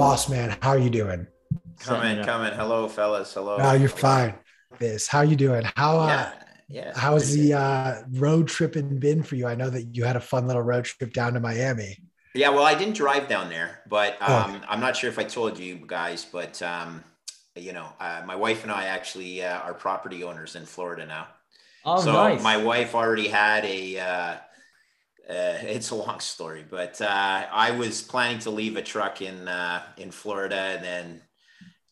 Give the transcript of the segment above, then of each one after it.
Boss man, how are you doing? Coming, coming. Hello, fellas. Hello. No, you're fine. This, how you doing? How uh, Yeah, yeah. how's the uh, road tripping been for you? I know that you had a fun little road trip down to Miami. Yeah, well, I didn't drive down there, but Oh. um, I'm not sure if I told you guys, but um, you know, uh, my wife and I actually uh, are property owners in Florida now. Oh, so nice. my wife already had a. Uh, it's a long story, but uh, I was planning to leave a truck in uh, in Florida, and then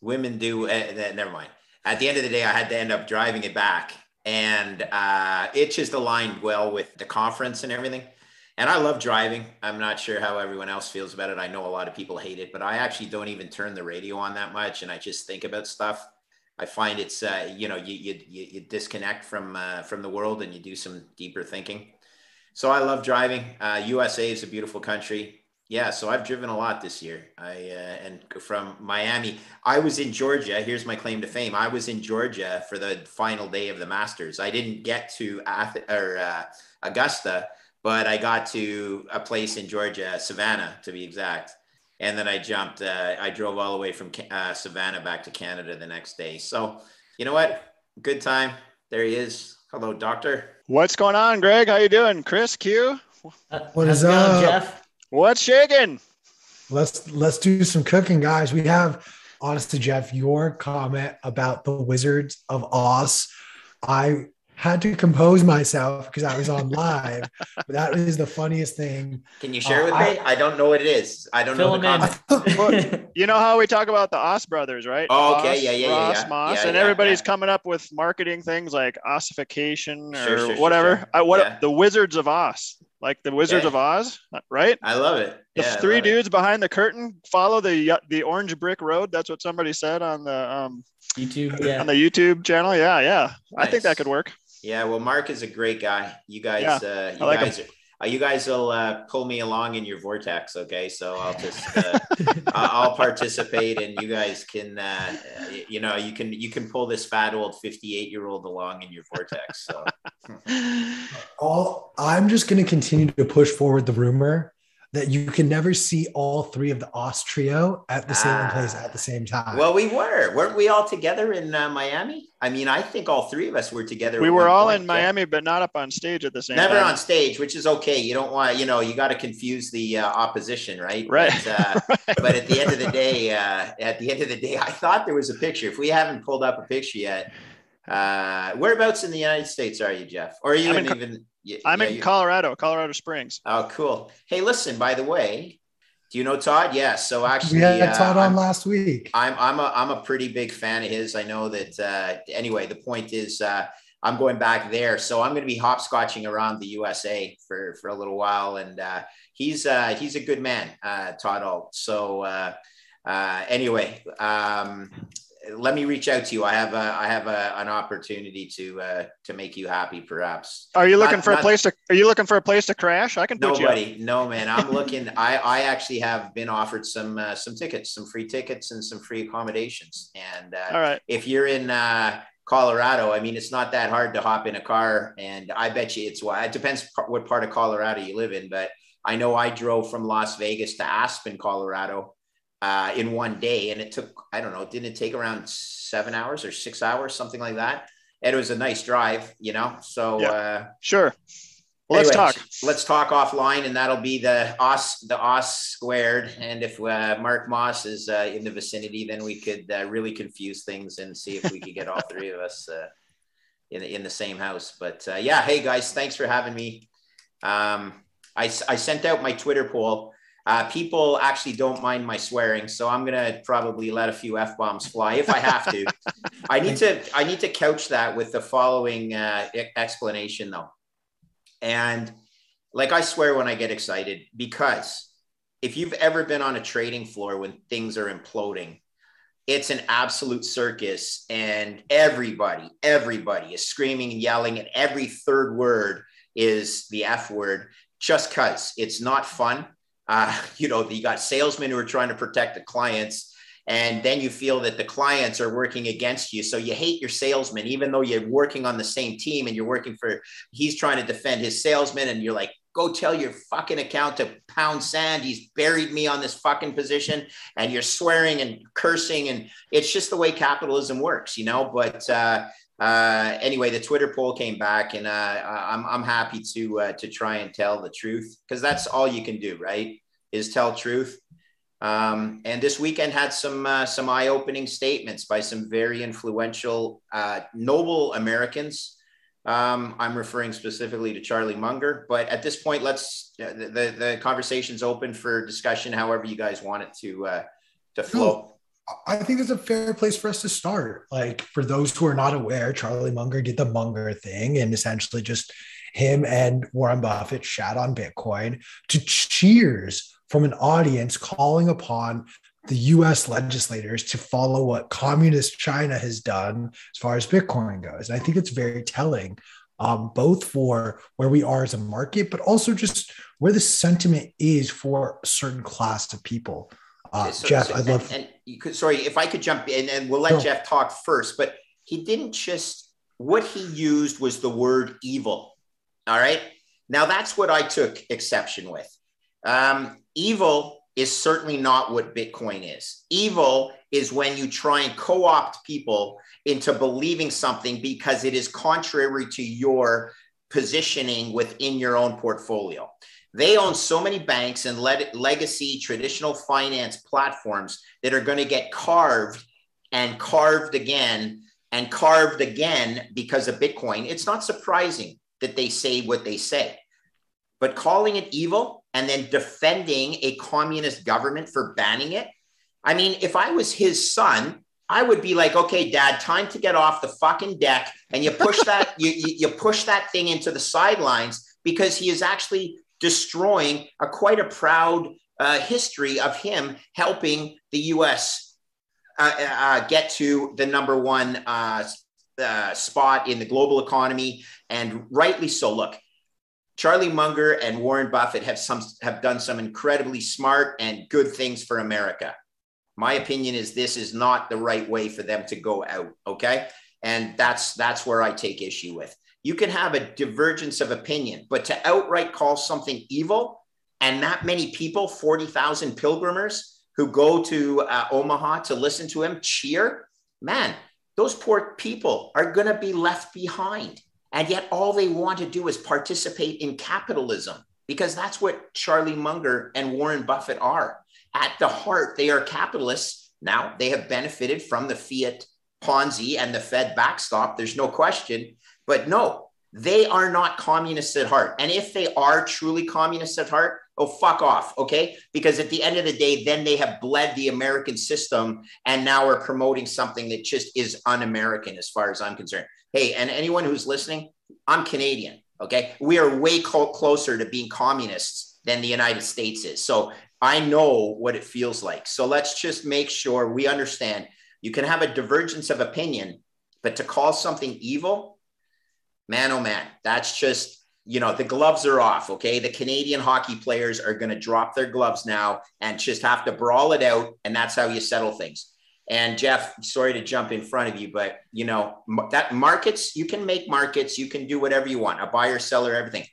women do. Uh, uh, never mind. At the end of the day, I had to end up driving it back, and uh, it just aligned well with the conference and everything. And I love driving. I'm not sure how everyone else feels about it. I know a lot of people hate it, but I actually don't even turn the radio on that much, and I just think about stuff. I find it's you know you, you you disconnect from from the world and you do some deeper thinking. So I love driving. Uh, USA is a beautiful country. Yeah, so I've driven a lot this year. I uh, and from Miami, I was in Georgia. Here's my claim to fame. I was in Georgia for the final day of the Masters. I didn't get to Ath- or uh, Augusta, but I got to a place in Georgia, Savannah to be exact. And then I jumped. Uh, I drove all the way from uh, Savannah back to Canada the next day. So you know what? Good time. There he is. Hello, doctor. What's going on, Greg? How you doing? Chris Q? Uh, What how's going, up? Jeff? What's shaking? Let's let's do some cooking, guys. We have honestly, Jeff, your comment about the Wizards of Oz. I had to compose myself because I was on live. but that is the funniest thing. Can you share Uh, with I- me? I don't know what it is. I don't know. him the concept. in. You know how we talk about the Os brothers, right? Oh, okay. Os, Yeah, yeah, yeah, Ross, yeah. Moss, Yeah, and yeah, everybody's yeah. coming up with marketing things like ossification or Sure, sure, sure, whatever. sure. I, what Yeah. the Wizards of Oz, like the Wizards Okay. of Oz, right? I love it. The Yeah, I three love it. dudes behind the curtain follow the the orange brick road. That's what somebody said on the um, YouTube, yeah. on the YouTube channel. Yeah, yeah. I think that Nice. could work. Yeah, well, Mark is a great guy. You guys, Yeah, uh, you like guys, are, uh, you guys will uh, pull me along in your vortex. Okay, so I'll just, uh, I- I'll participate, and you guys can, uh, you know, you can, you can pull this fat old fifty-eight year old along in your vortex. So all I'm just going to continue to push forward the rumor that you can never see all three of the Oz trio at the same Ah. place at the same time. well, we were, weren't we all together in uh, Miami? I mean, I think all three of us were together. we were all point, in yeah. Miami, but not up on stage at the same Never time. on stage, which is okay. You don't want, you know, you got to confuse the uh, opposition, right? Right. But, uh, but at the end of the day, uh, at the end of the day, I thought there was a picture. If we haven't pulled up a picture yet, uh, whereabouts in the United States are you, Jeff? Or are you in in Co- even? Y- I'm yeah, in you- Colorado, Colorado Springs. Oh, cool. Hey, listen. By the way, do you know Todd? Yes. So actually, we had uh, Todd I'm- on last week. I'm I'm a I'm a pretty big fan of his. I know that. Uh, anyway, the point is, uh, I'm going back there, so I'm going to be hopscotching around the USA for for a little while, and uh, he's uh, he's a good man, uh, Todd Alt. So uh, uh, anyway, um, let me reach out to you. I have a, I have a, an opportunity to uh, to make you happy, perhaps. Are you Not- looking for not- a place to? Are you looking for a place to crash? I can put you. Nobody, no man. I'm looking. I I actually have been offered some uh, some tickets, some free tickets, and some free accommodations. And uh, All right. if you're in uh, Colorado, I mean, it's not that hard to hop in a car, and I bet you it's why it depends what part of Colorado you live in. But I know I drove from Las Vegas to Aspen, Colorado, uh, in one day, and it took I don't know, didn't it take around seven hours or six hours, something like that? And it was a nice drive, you know. So. Yeah. Uh, Sure. Well, let's talk. Let's talk offline, and that'll be the os the os squared. And if uh, Mark Moss is uh, in the vicinity, then we could uh, really confuse things and see if we could get all three of us uh, in the, in the same house. But uh, yeah, hey guys, thanks for having me. Um, I I sent out my Twitter poll. Uh, people actually don't mind my swearing, so I'm gonna probably let a few f bombs fly if I have to. I need to I need to couch that with the following uh, explanation though. And like I swear when I get excited, because if you've ever been on a trading floor when things are imploding, it's an absolute circus, and everybody, everybody is screaming and yelling, and every third word is the F word just because it's not fun. Uh, you know, you got salesmen who are trying to protect the clients, and then you feel that the clients are working against you. So you hate your salesman, even though you're working on the same team and you're working for, he's trying to defend his salesman, and you're like go tell your fucking account to pound sand. He's buried me on this fucking position, and you're swearing and cursing, and it's just the way capitalism works, you know. But uh, uh, anyway, the Twitter poll came back, and uh, I'm I'm happy to uh, to try and tell the truth because that's all you can do, right? Is tell truth. Um, and this weekend had some uh, some eye opening statements by some very influential, uh, noble Americans. Um, I'm referring specifically to Charlie Munger, but at this point, let's uh, the the conversation's open for discussion. However, you guys want it to uh, to flow. I think it's a fair place for us to start. Like for those who are not aware, Charlie Munger did the Munger thing and essentially just him and Warren Buffett shat on Bitcoin to cheers from an audience calling upon the US legislators to follow what communist China has done as far as Bitcoin goes. And I think it's very telling, um, both for where we are as a market, but also just where the sentiment is for a certain class of people. Uh, so, Jeff, so, I'd love. And, and, you could, sorry, if I could jump in, and we'll let no. Jeff talk first. But he didn't just. What he used was the word evil. All right. Now that's what I took exception with. Um, evil is certainly not what Bitcoin is. Evil is when you try and co opt people into believing something because it is contrary to your positioning within your own portfolio. They own so many banks and le- legacy traditional finance platforms that are going to get carved and carved again and carved again because of Bitcoin. It's not surprising that they say what they say. But calling it evil and then defending a communist government for banning it. I mean, if I was his son, I would be like, okay, dad, time to get off the fucking deck. And you push that, you, you push that thing into the sidelines because he is actually destroying a quite a proud uh, history of him helping the U.S. Uh, uh, get to the number one uh, uh, spot in the global economy, and rightly so. Look, Charlie Munger and Warren Buffett have some have done some incredibly smart and good things for America. My opinion is this is not the right way for them to go out. Okay, and that's that's where I take issue with. You can have a divergence of opinion, but to outright call something evil and that many people, 40,000 pilgrimers who go to uh, Omaha to listen to him cheer, man, those poor people are going to be left behind. And yet, all they want to do is participate in capitalism because that's what Charlie Munger and Warren Buffett are. At the heart, they are capitalists. Now, they have benefited from the fiat Ponzi and the Fed backstop. There's no question. But no, they are not communists at heart. And if they are truly communists at heart, oh, fuck off. Okay. Because at the end of the day, then they have bled the American system and now are promoting something that just is un American as far as I'm concerned. Hey, and anyone who's listening, I'm Canadian. Okay. We are way closer to being communists than the United States is. So I know what it feels like. So let's just make sure we understand you can have a divergence of opinion, but to call something evil, man, oh man, that's just, you know, the gloves are off. Okay. The Canadian hockey players are going to drop their gloves now and just have to brawl it out. And that's how you settle things. And Jeff, sorry to jump in front of you, but you know, that markets, you can make markets, you can do whatever you want, a buyer, seller, everything.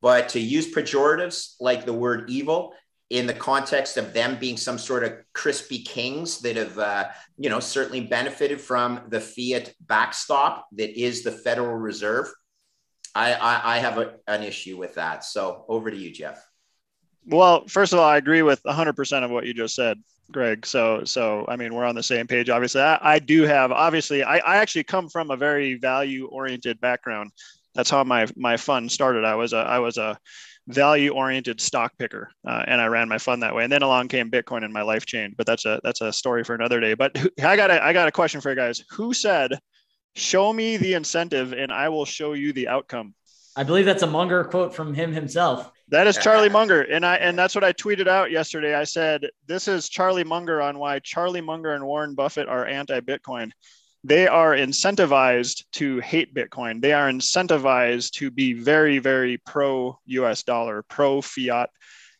But to use pejoratives like the word evil in the context of them being some sort of crispy kings that have, uh, you know, certainly benefited from the fiat backstop that is the Federal Reserve. I, I, I have a, an issue with that. So over to you, Jeff. Well, first of all, I agree with 100% of what you just said, Greg. So, so I mean, we're on the same page. Obviously, I, I do have. Obviously, I, I actually come from a very value-oriented background. That's how my my fund started. I was a I was a value oriented stock picker uh, and i ran my fund that way. And then along came bitcoin and my life changed but that's a that's a story for another day. But i got a i got a question for you guys. Who said show me the incentive and i will show you the outcome i believe that's a munger quote from him himself. That is charlie munger. And i and that's what i tweeted out yesterday. I said this is charlie munger on why charlie munger and warren buffett are anti-bitcoin they are incentivized to hate Bitcoin. They are incentivized to be very, very pro US dollar, pro fiat.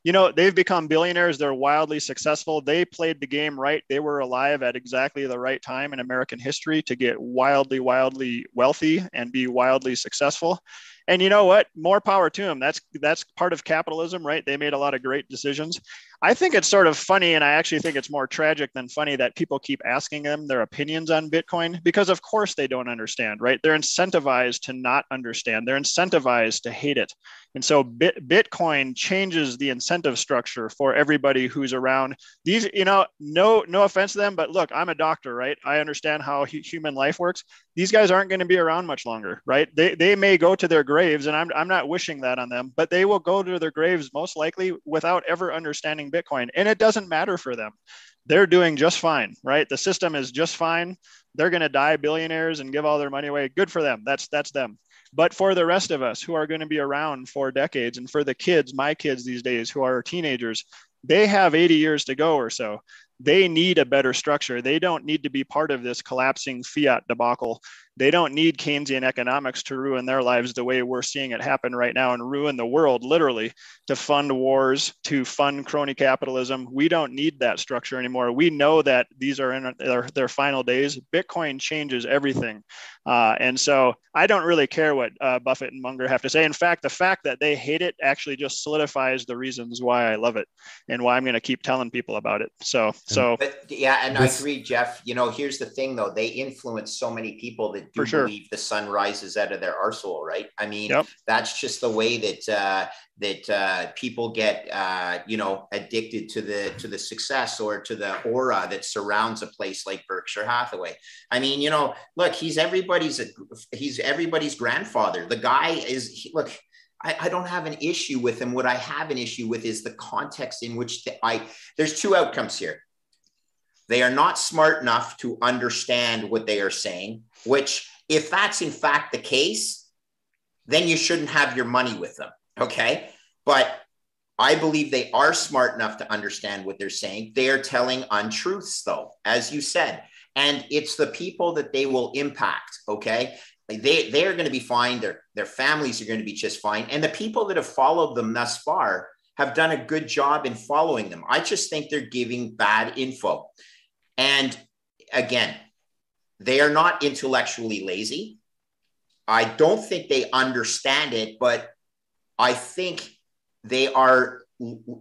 You know, they've become billionaires. They're wildly successful. They played the game right. They were alive at exactly the right time in American history to get wildly, wildly wealthy and be wildly successful. and you know what more power to them that's that's part of capitalism right they made a lot of great decisions i think it's sort of funny and i actually think it's more tragic than funny that people keep asking them their opinions on bitcoin because of course they don't understand right? They're incentivized to not understand. They're incentivized to hate it. And so Bit, bitcoin changes the incentive structure for everybody who's around. These you know no no offense to them but look i'm a doctor right? I understand how human life works. These guys aren't going to be around much longer right? They, they may go to their graves and I'm, I'm not wishing that on them but they will go to their graves most likely without ever understanding bitcoin and it doesn't matter for them. They're doing just fine right? The system is just fine. They're going to die billionaires and give all their money away. Good for them. That's that's them. But for the rest of us who are going to be around for decades and for the kids my kids these days who are teenagers they have 80 years to go or so. They need a better structure. They don't need to be part of this collapsing fiat debacle. They don't need Keynesian economics to ruin their lives the way we're seeing it happen right now and ruin the world, literally, to fund wars, to fund crony capitalism. We don't need that structure anymore. We know that these are in their, their final days. Bitcoin changes everything. Uh, and so I don't really care what uh, Buffett and Munger have to say. In fact, the fact that they hate it actually just solidifies the reasons why I love it and why I'm going to keep telling people about it. So so but, yeah, and I agree, Jeff. You know, here's the thing though, they influence so many people that do sure. believe the sun rises out of their arsenal, right? I mean, yep. that's just the way that uh that uh, people get uh, you know addicted to the to the success or to the aura that surrounds a place like Berkshire Hathaway. I mean, you know, look, he's everybody's he's everybody's grandfather. The guy is he, look. I, I, don't have an issue with him. What I have an issue with is the context in which the, I. There's two outcomes here. They are not smart enough to understand what they are saying, which, if that's in fact the case, then you shouldn't have your money with them. Okay. But I believe they are smart enough to understand what they're saying. They are telling untruths, though, as you said. And it's the people that they will impact. Okay. They, they're going to be fine. Their, their families are going to be just fine. And the people that have followed them thus far have done a good job in following them. I just think they're giving bad info. And again, they are not intellectually lazy. I don't think they understand it, but I think they are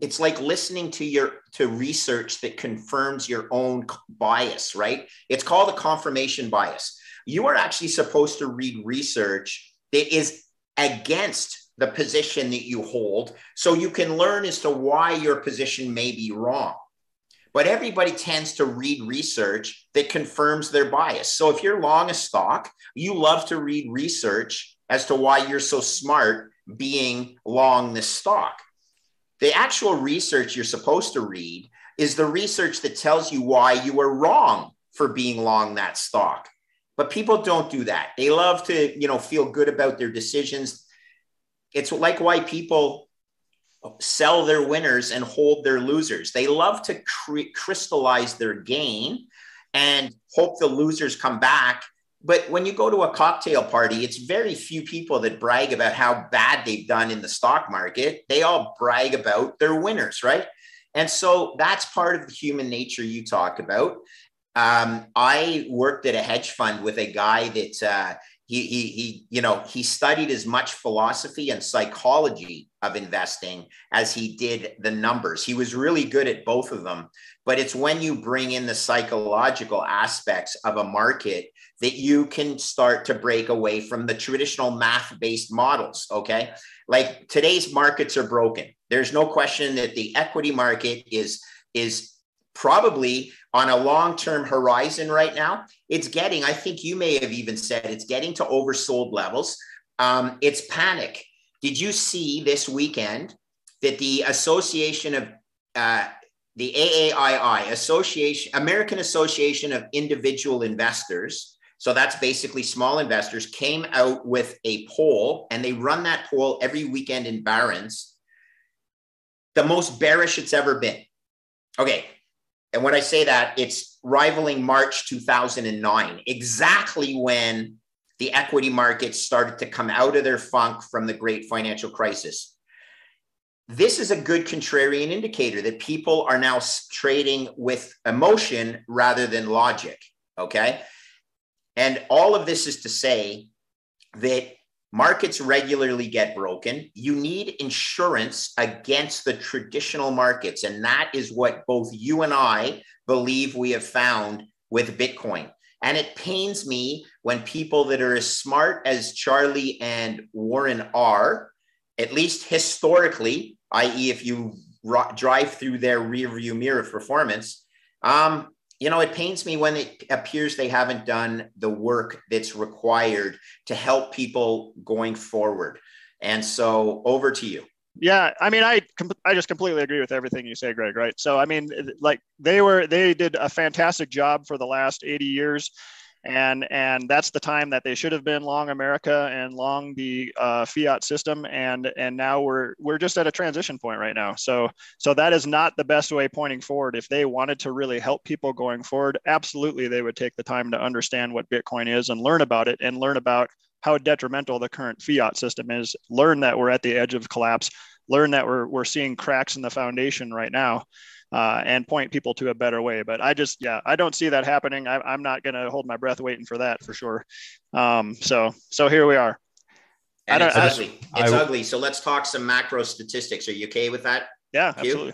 it's like listening to your to research that confirms your own bias, right? It's called a confirmation bias. You are actually supposed to read research that is against the position that you hold so you can learn as to why your position may be wrong but everybody tends to read research that confirms their bias. So if you're long a stock, you love to read research as to why you're so smart being long this stock. The actual research you're supposed to read is the research that tells you why you were wrong for being long that stock. But people don't do that. They love to, you know, feel good about their decisions. It's like why people sell their winners and hold their losers. They love to cr- crystallize their gain and hope the losers come back. But when you go to a cocktail party, it's very few people that brag about how bad they've done in the stock market. They all brag about their winners, right? And so that's part of the human nature you talk about. Um, I worked at a hedge fund with a guy that uh, he, he, he, you know, he studied as much philosophy and psychology of investing as he did the numbers. He was really good at both of them. But it's when you bring in the psychological aspects of a market that you can start to break away from the traditional math based models. Okay. Like today's markets are broken. There's no question that the equity market is, is probably on a long term horizon right now. It's getting, I think you may have even said it's getting to oversold levels. Um, it's panic. Did you see this weekend that the Association of uh, the AAII, Association American Association of Individual Investors, so that's basically small investors, came out with a poll, and they run that poll every weekend in Barron's. The most bearish it's ever been. Okay, and when I say that, it's rivaling March 2009, exactly when the equity markets started to come out of their funk from the great financial crisis. This is a good contrarian indicator that people are now trading with emotion rather than logic. Okay. And all of this is to say that Markets regularly get broken. You need insurance against the traditional markets. And that is what both you and I believe we have found with Bitcoin. And it pains me when people that are as smart as Charlie and Warren are, at least historically, i.e., if you drive through their rearview mirror of performance, um, you know, it pains me when it appears they haven't done the work that's required to help people going forward. And so over to you. Yeah, I mean, I I just completely agree with everything you say, Greg. Right. So, I mean, like they were they did a fantastic job for the last 80 years and and that's the time that they should have been long America and long the uh, fiat system, and and now we're we're just at a transition point right now. So so that is not the best way pointing forward. If they wanted to really help people going forward, absolutely they would take the time to understand what Bitcoin is and learn about it and learn about how detrimental the current fiat system is. Learn that we're at the edge of collapse. Learn that we're we're seeing cracks in the foundation right now uh, and point people to a better way. But I just, yeah, I don't see that happening. I, am not going to hold my breath waiting for that for sure. Um, so, so here we are. And it's ugly. It's I, ugly. So let's talk some macro statistics. Are you okay with that? Yeah, Q? absolutely.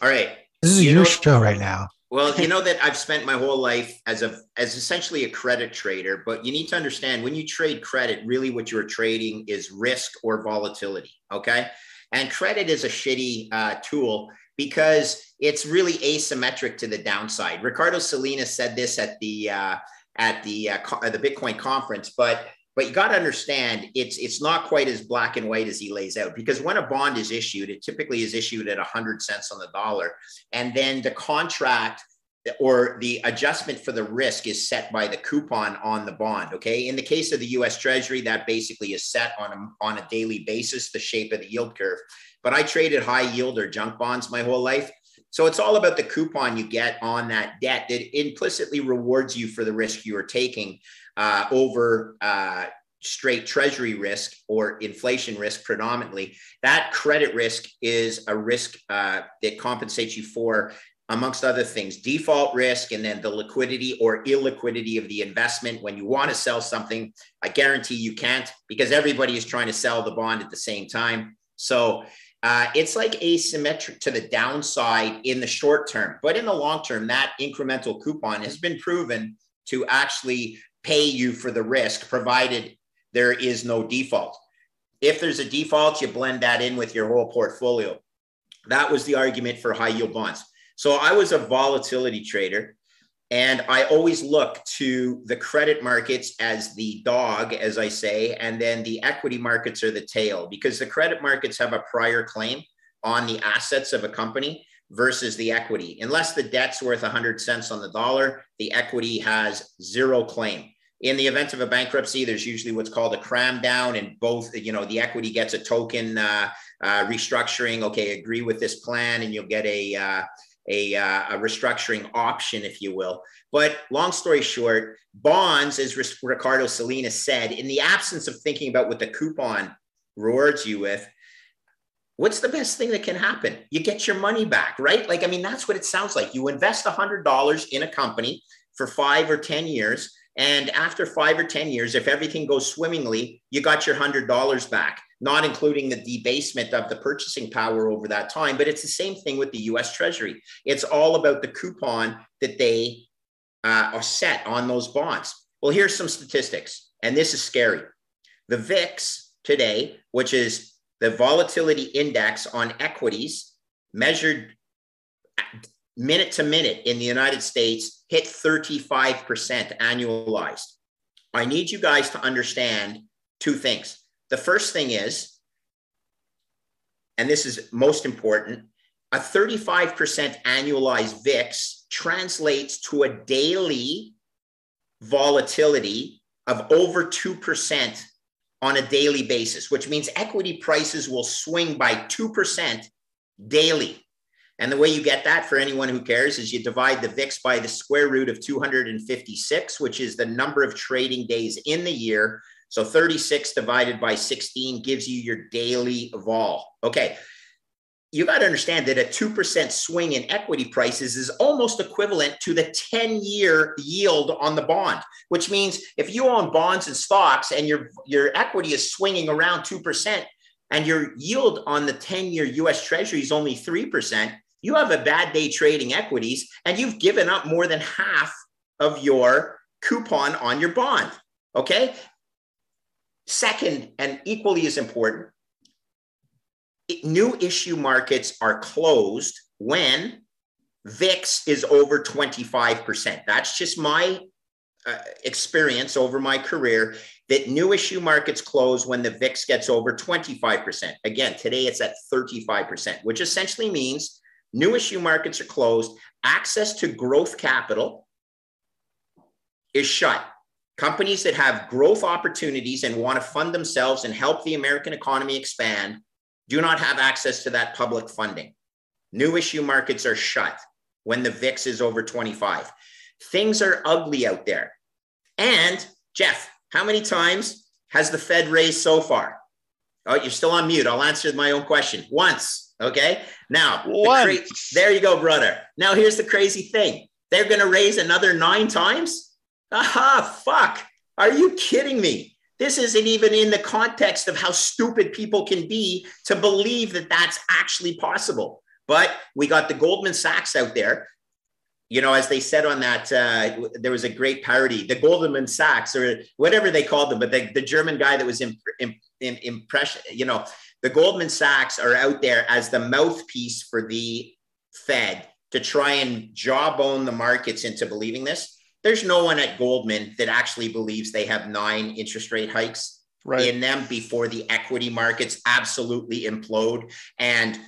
All right. This is you your know, show right now. Well, you know that I've spent my whole life as a as essentially a credit trader, but you need to understand when you trade credit, really what you're trading is risk or volatility. Okay. And credit is a shitty uh, tool because it's really asymmetric to the downside. Ricardo Salinas said this at the uh, at the uh, co- the Bitcoin conference, but but you got to understand it's it's not quite as black and white as he lays out because when a bond is issued, it typically is issued at 100 cents on the dollar, and then the contract or the adjustment for the risk is set by the coupon on the bond okay in the case of the US treasury that basically is set on a, on a daily basis the shape of the yield curve but I traded high yield or junk bonds my whole life. So it's all about the coupon you get on that debt that implicitly rewards you for the risk you are taking uh, over uh, straight treasury risk or inflation risk predominantly. That credit risk is a risk uh, that compensates you for amongst other things, default risk, and then the liquidity or illiquidity of the investment. When you want to sell something, I guarantee you can't because everybody is trying to sell the bond at the same time. So uh, it's like asymmetric to the downside in the short term. But in the long term, that incremental coupon has been proven to actually pay you for the risk, provided there is no default. If there's a default, you blend that in with your whole portfolio. That was the argument for high yield bonds. So I was a volatility trader. And I always look to the credit markets as the dog, as I say, and then the equity markets are the tail because the credit markets have a prior claim on the assets of a company versus the equity. Unless the debt's worth 100 cents on the dollar, the equity has zero claim. In the event of a bankruptcy, there's usually what's called a cram down, and both, you know, the equity gets a token uh, uh, restructuring. Okay, agree with this plan, and you'll get a uh, a, uh, a restructuring option, if you will. But long story short, bonds, as Ricardo Salinas said, in the absence of thinking about what the coupon rewards you with, what's the best thing that can happen? You get your money back, right? Like, I mean, that's what it sounds like. You invest $100 in a company for five or 10 years. And after five or 10 years, if everything goes swimmingly, you got your $100 back not including the debasement of the purchasing power over that time. But it's the same thing with the US Treasury. It's all about the coupon that they uh, are set on those bonds. Well, here's some statistics, and this is scary. The VIX today, which is the volatility index on equities measured minute to minute in the United States, hit 35% annualized. I need you guys to understand two things. The first thing is, and this is most important, a 35% annualized VIX translates to a daily volatility of over 2% on a daily basis, which means equity prices will swing by 2% daily. And the way you get that for anyone who cares is you divide the VIX by the square root of 256, which is the number of trading days in the year so 36 divided by 16 gives you your daily vol. Okay. you got to understand that a 2% swing in equity prices is almost equivalent to the 10 year yield on the bond, which means if you own bonds and stocks and your, your equity is swinging around 2% and your yield on the 10 year US Treasury is only 3%, you have a bad day trading equities and you've given up more than half of your coupon on your bond. Okay. Second, and equally as important, new issue markets are closed when VIX is over 25%. That's just my uh, experience over my career that new issue markets close when the VIX gets over 25%. Again, today it's at 35%, which essentially means new issue markets are closed, access to growth capital is shut. Companies that have growth opportunities and want to fund themselves and help the American economy expand do not have access to that public funding. New issue markets are shut when the VIX is over 25. Things are ugly out there. And Jeff, how many times has the Fed raised so far? Oh, you're still on mute. I'll answer my own question. Once. Okay. Now, the cra- there you go, brother. Now, here's the crazy thing they're going to raise another nine times. Aha, fuck. Are you kidding me? This isn't even in the context of how stupid people can be to believe that that's actually possible. But we got the Goldman Sachs out there. You know, as they said on that, uh, there was a great parody, the Goldman Sachs or whatever they called them, but the, the German guy that was in, in, in impression, you know, the Goldman Sachs are out there as the mouthpiece for the Fed to try and jawbone the markets into believing this there's no one at Goldman that actually believes they have nine interest rate hikes right. in them before the equity markets absolutely implode and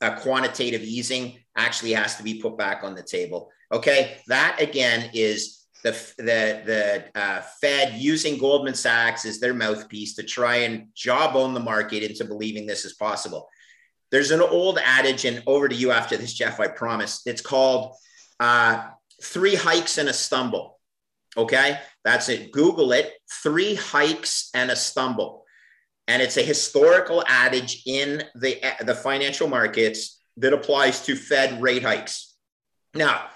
a quantitative easing actually has to be put back on the table. Okay, that again is the the the uh, Fed using Goldman Sachs as their mouthpiece to try and jawbone the market into believing this is possible. There's an old adage, and over to you after this, Jeff. I promise. It's called uh, three hikes and a stumble. Okay, that's it. Google it. Three hikes and a stumble. And it's a historical adage in the, the financial markets that applies to Fed rate hikes. Now,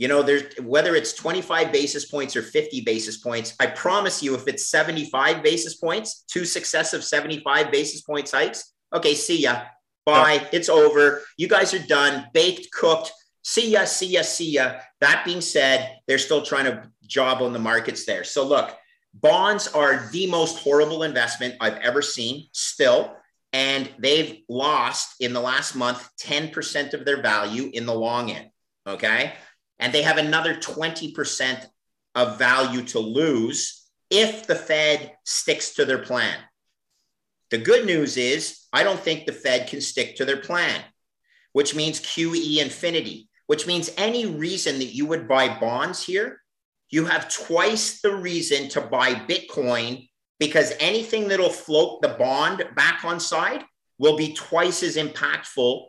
you know, there's whether it's 25 basis points or 50 basis points, I promise you, if it's 75 basis points, two successive 75 basis points hikes, okay, see ya. Bye. It's over. You guys are done, baked, cooked. See ya, see ya, see ya. That being said, they're still trying to jawbone the markets there. So look, bonds are the most horrible investment I've ever seen still. And they've lost in the last month 10% of their value in the long end. Okay. And they have another 20% of value to lose if the Fed sticks to their plan. The good news is, I don't think the Fed can stick to their plan, which means QE infinity which means any reason that you would buy bonds here, you have twice the reason to buy Bitcoin because anything that'll float the bond back on side will be twice as impactful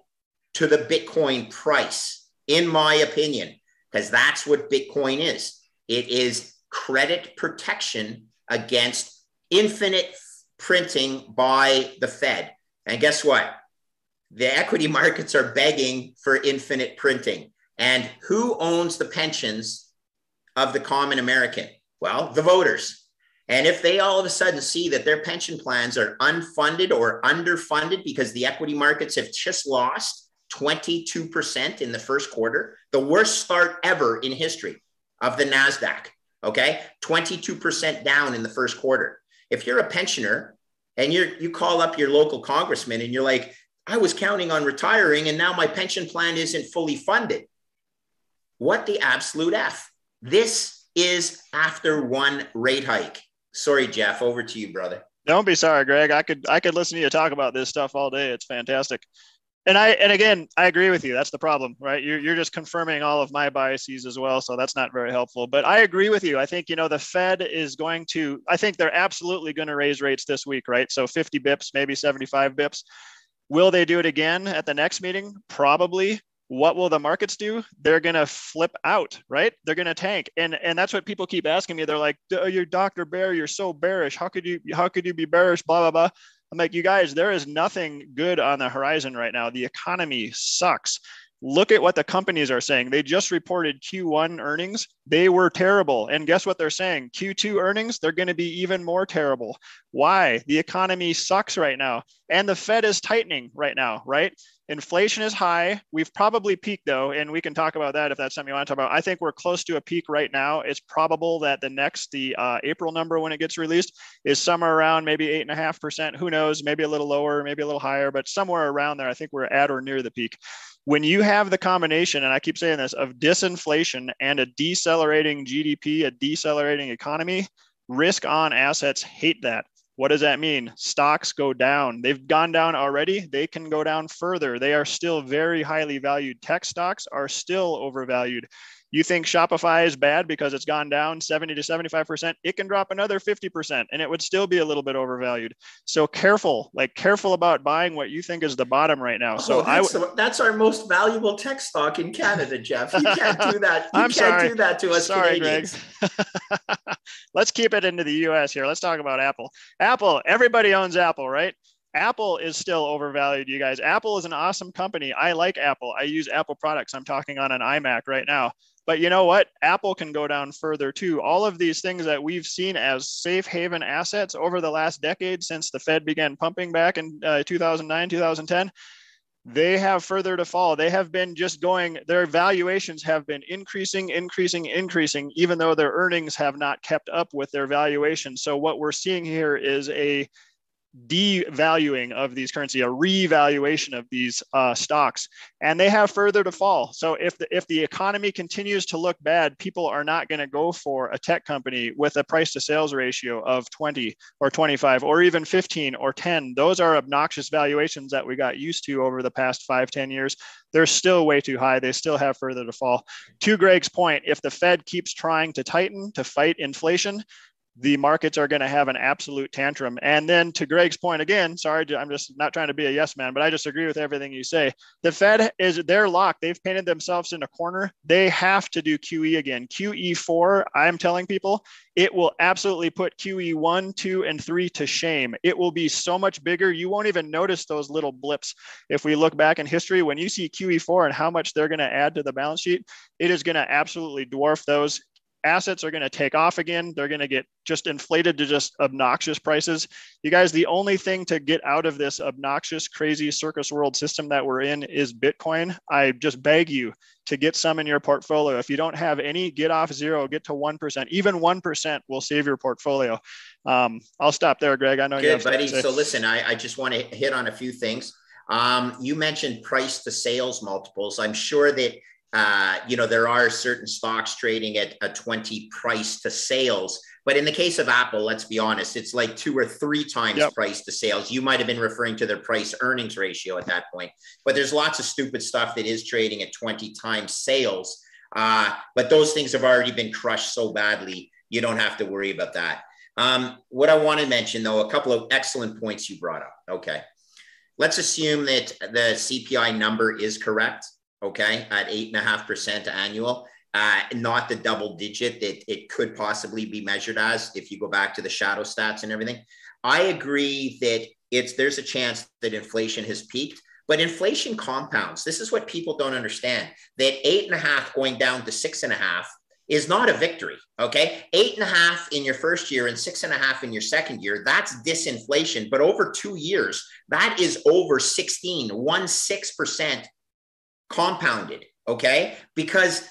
to the Bitcoin price, in my opinion, because that's what Bitcoin is. It is credit protection against infinite printing by the Fed. And guess what? The equity markets are begging for infinite printing. And who owns the pensions of the common American? Well, the voters. And if they all of a sudden see that their pension plans are unfunded or underfunded because the equity markets have just lost 22% in the first quarter, the worst start ever in history of the NASDAQ, okay? 22% down in the first quarter. If you're a pensioner and you you call up your local congressman and you're like, I was counting on retiring and now my pension plan isn't fully funded. What the absolute F? This is after one rate hike. Sorry, Jeff, over to you, brother. Don't be sorry, Greg. I could I could listen to you talk about this stuff all day. It's fantastic. And I and again, I agree with you. That's the problem, right? You're you're just confirming all of my biases as well, so that's not very helpful. But I agree with you. I think you know the Fed is going to. I think they're absolutely going to raise rates this week, right? So 50 bips, maybe 75 bips. Will they do it again at the next meeting? Probably what will the markets do they're going to flip out right they're going to tank and and that's what people keep asking me they're like you're dr bear you're so bearish how could you how could you be bearish blah blah blah I'm like, you guys, there is nothing good on the horizon right now. The economy sucks. Look at what the companies are saying. They just reported Q1 earnings. They were terrible. And guess what they're saying? Q2 earnings, they're going to be even more terrible. Why? The economy sucks right now. And the Fed is tightening right now, right? Inflation is high. We've probably peaked though, and we can talk about that if that's something you want to talk about. I think we're close to a peak right now. It's probable that the next, the uh, April number when it gets released, is somewhere around maybe eight and a half percent. Who knows? Maybe a little lower, maybe a little higher, but somewhere around there. I think we're at or near the peak. When you have the combination, and I keep saying this, of disinflation and a decelerating GDP, a decelerating economy, risk on assets hate that. What does that mean? Stocks go down. They've gone down already. They can go down further. They are still very highly valued. Tech stocks are still overvalued. You think Shopify is bad because it's gone down 70 to 75%, it can drop another 50% and it would still be a little bit overvalued. So careful, like careful about buying what you think is the bottom right now. So oh, that's, I that's our most valuable tech stock in Canada, Jeff. You can't do that. You I'm can't sorry. do that to us sorry, Canadians. Greg. Let's keep it into the US here. Let's talk about Apple. Apple, everybody owns Apple, right? Apple is still overvalued, you guys. Apple is an awesome company. I like Apple. I use Apple products. I'm talking on an iMac right now. But you know what? Apple can go down further too. All of these things that we've seen as safe haven assets over the last decade since the Fed began pumping back in uh, 2009, 2010, they have further to fall. They have been just going, their valuations have been increasing, increasing, increasing, even though their earnings have not kept up with their valuation. So, what we're seeing here is a devaluing of these currency, a revaluation of these uh, stocks, and they have further to fall. So if the if the economy continues to look bad, people are not going to go for a tech company with a price to sales ratio of 20 or 25 or even 15 or 10. Those are obnoxious valuations that we got used to over the past five, 10 years. They're still way too high. They still have further to fall. To Greg's point, if the Fed keeps trying to tighten to fight inflation, the markets are going to have an absolute tantrum. And then to Greg's point again, sorry, I'm just not trying to be a yes man, but I just agree with everything you say. The Fed is they're locked. They've painted themselves in a corner. They have to do QE again. QE4, I'm telling people, it will absolutely put QE1, 2, and 3 to shame. It will be so much bigger. You won't even notice those little blips. If we look back in history, when you see QE4 and how much they're going to add to the balance sheet, it is going to absolutely dwarf those assets are going to take off again. They're going to get just inflated to just obnoxious prices. You guys, the only thing to get out of this obnoxious, crazy circus world system that we're in is Bitcoin. I just beg you to get some in your portfolio. If you don't have any, get off zero, get to 1%. Even 1% will save your portfolio. Um, I'll stop there, Greg. I know Good, you have buddy. So listen, I, I just want to hit on a few things. Um, you mentioned price to sales multiples. I'm sure that uh, you know, there are certain stocks trading at a 20 price to sales. But in the case of Apple, let's be honest, it's like two or three times yep. price to sales. You might have been referring to their price earnings ratio at that point. But there's lots of stupid stuff that is trading at 20 times sales. Uh, but those things have already been crushed so badly, you don't have to worry about that. Um, what I want to mention, though, a couple of excellent points you brought up. Okay. Let's assume that the CPI number is correct okay, at eight and a half percent annual. Uh, not the double digit that it could possibly be measured as if you go back to the shadow stats and everything. I agree that it's there's a chance that inflation has peaked, but inflation compounds. This is what people don't understand. That eight and a half going down to six and a half is not a victory. Okay. Eight and a half in your first year and six and a half in your second year. That's disinflation. But over two years, that is over 16, one six percent compounded, okay? Because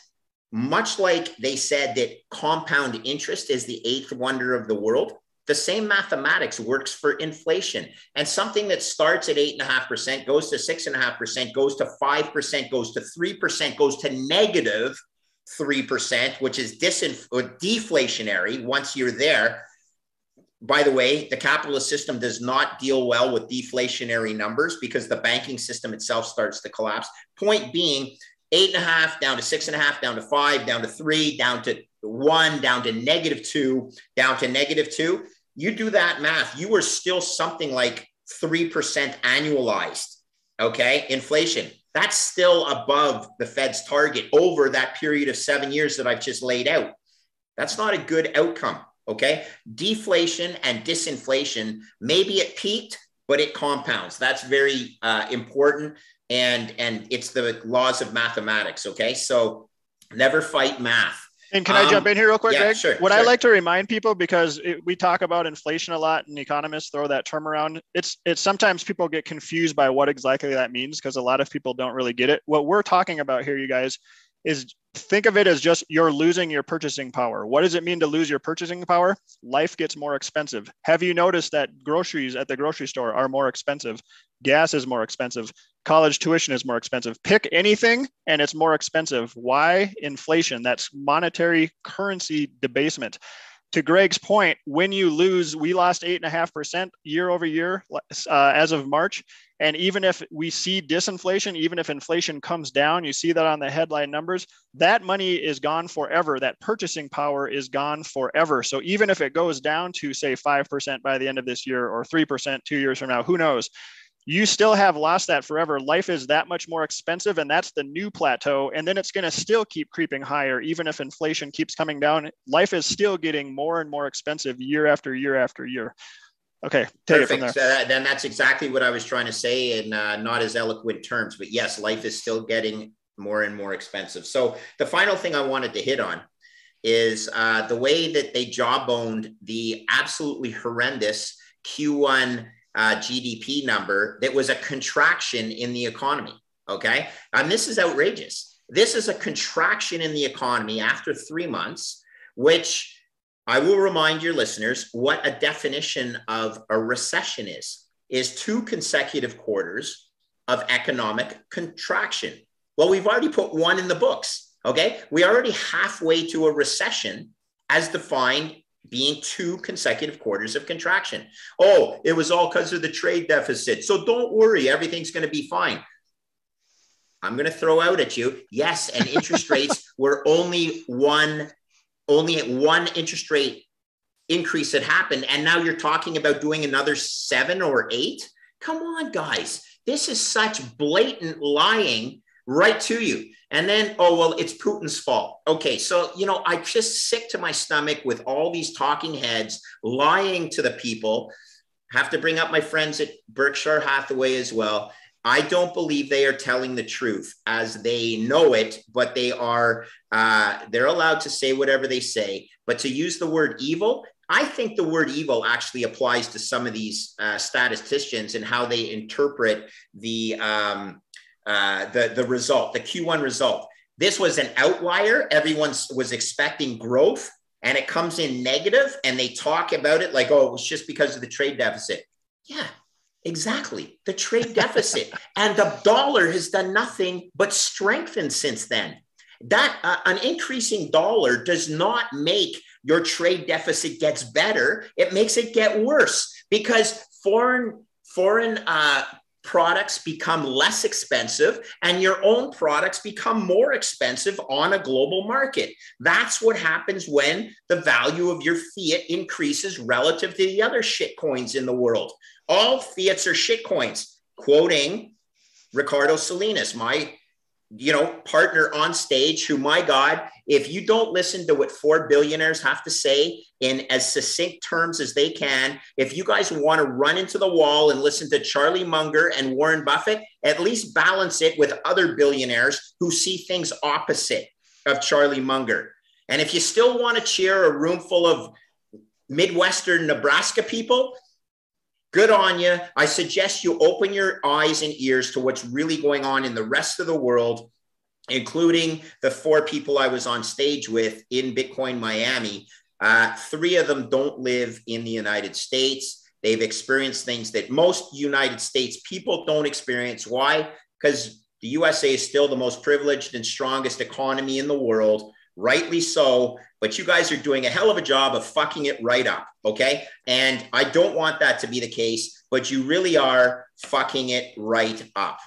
much like they said that compound interest is the eighth wonder of the world, the same mathematics works for inflation. And something that starts at eight and a half percent goes to six and a half percent, goes to five percent, goes to three percent, goes to negative three percent, which is disinf- deflationary once you're there by the way, the capitalist system does not deal well with deflationary numbers because the banking system itself starts to collapse. Point being, eight and a half down to six and a half, down to five, down to three, down to one, down to negative two, down to negative two. You do that math, you are still something like 3% annualized. Okay. Inflation. That's still above the Fed's target over that period of seven years that I've just laid out. That's not a good outcome. Okay. Deflation and disinflation, maybe it peaked, but it compounds. That's very uh, important, and and it's the laws of mathematics. Okay, so never fight math. And can um, I jump in here real quick, yeah, Greg? Sure, what sure. I like to remind people because it, we talk about inflation a lot, and economists throw that term around. It's it's sometimes people get confused by what exactly that means because a lot of people don't really get it. What we're talking about here, you guys, is think of it as just you're losing your purchasing power. What does it mean to lose your purchasing power? Life gets more expensive. Have you noticed that groceries at the grocery store are more expensive? Gas is more expensive. College tuition is more expensive. Pick anything and it's more expensive. Why? Inflation. That's monetary currency debasement to Greg's point, when you lose, we lost eight and a half percent year over year uh, as of March. And even if we see disinflation, even if inflation comes down, you see that on the headline numbers, that money is gone forever. That purchasing power is gone forever. So even if it goes down to, say, 5% by the end of this year or 3% two years from now, who knows? you still have lost that forever. Life is that much more expensive, and that's the new plateau. And then it's going to still keep creeping higher, even if inflation keeps coming down. Life is still getting more and more expensive year after year after year. Okay, take Perfect. it from there. So that, then that's exactly what I was trying to say in uh, not as eloquent terms, but yes, life is still getting more and more expensive. So the final thing I wanted to hit on is uh, the way that they jawboned the absolutely horrendous Q1 uh, GDP number that was a contraction in the economy. Okay. And this is outrageous. This is a contraction in the economy after three months, which I will remind your listeners what a definition of a recession is is two consecutive quarters of economic contraction. Well, we've already put one in the books. Okay. We are already halfway to a recession as defined being two consecutive quarters of contraction. Oh, it was all because of the trade deficit. So don't worry, everything's going to be fine. I'm going to throw out at you, yes, and interest rates were only one, only at one interest rate increase that happened, and now you're talking about doing another seven or eight. Come on, guys, this is such blatant lying right to you. And then, oh, well, it's Putin's fault. Okay. So, you know, I just sick to my stomach with all these talking heads lying to the people. Have to bring up my friends at Berkshire Hathaway as well. I don't believe they are telling the truth as they know it, but they are, uh, they're allowed to say whatever they say. But to use the word evil, I think the word evil actually applies to some of these uh, statisticians and how they interpret the, um, uh, the, the result, the Q1 result. This was an outlier. Everyone was expecting growth and it comes in negative and they talk about it like, oh, it was just because of the trade deficit. Yeah, exactly. The trade deficit. and the dollar has done nothing but strengthen since then. That uh, an increasing dollar does not make your trade deficit gets better. It makes it get worse because foreign foreign uh, products become less expensive and your own products become more expensive on a global market. That's what happens when the value of your fiat increases relative to the other shit coins in the world. All fiats are shit coins, quoting Ricardo Salinas, my you know, partner on stage who, my God, if you don't listen to what four billionaires have to say in as succinct terms as they can, if you guys want to run into the wall and listen to Charlie Munger and Warren Buffett, at least balance it with other billionaires who see things opposite of Charlie Munger. And if you still want to cheer a room full of Midwestern Nebraska people, good on you. I suggest you open your eyes and ears to what's really going on in the rest of the world, including the four people I was on stage with in Bitcoin Miami. Uh, three of them don't live in the United States. They've experienced things that most United States people don't experience. Why? Because the USA is still the most privileged and strongest economy in the world rightly so. But you guys are doing a hell of a job of fucking it right up. Okay. And I don't want that to be the case, but you really are fucking it right up.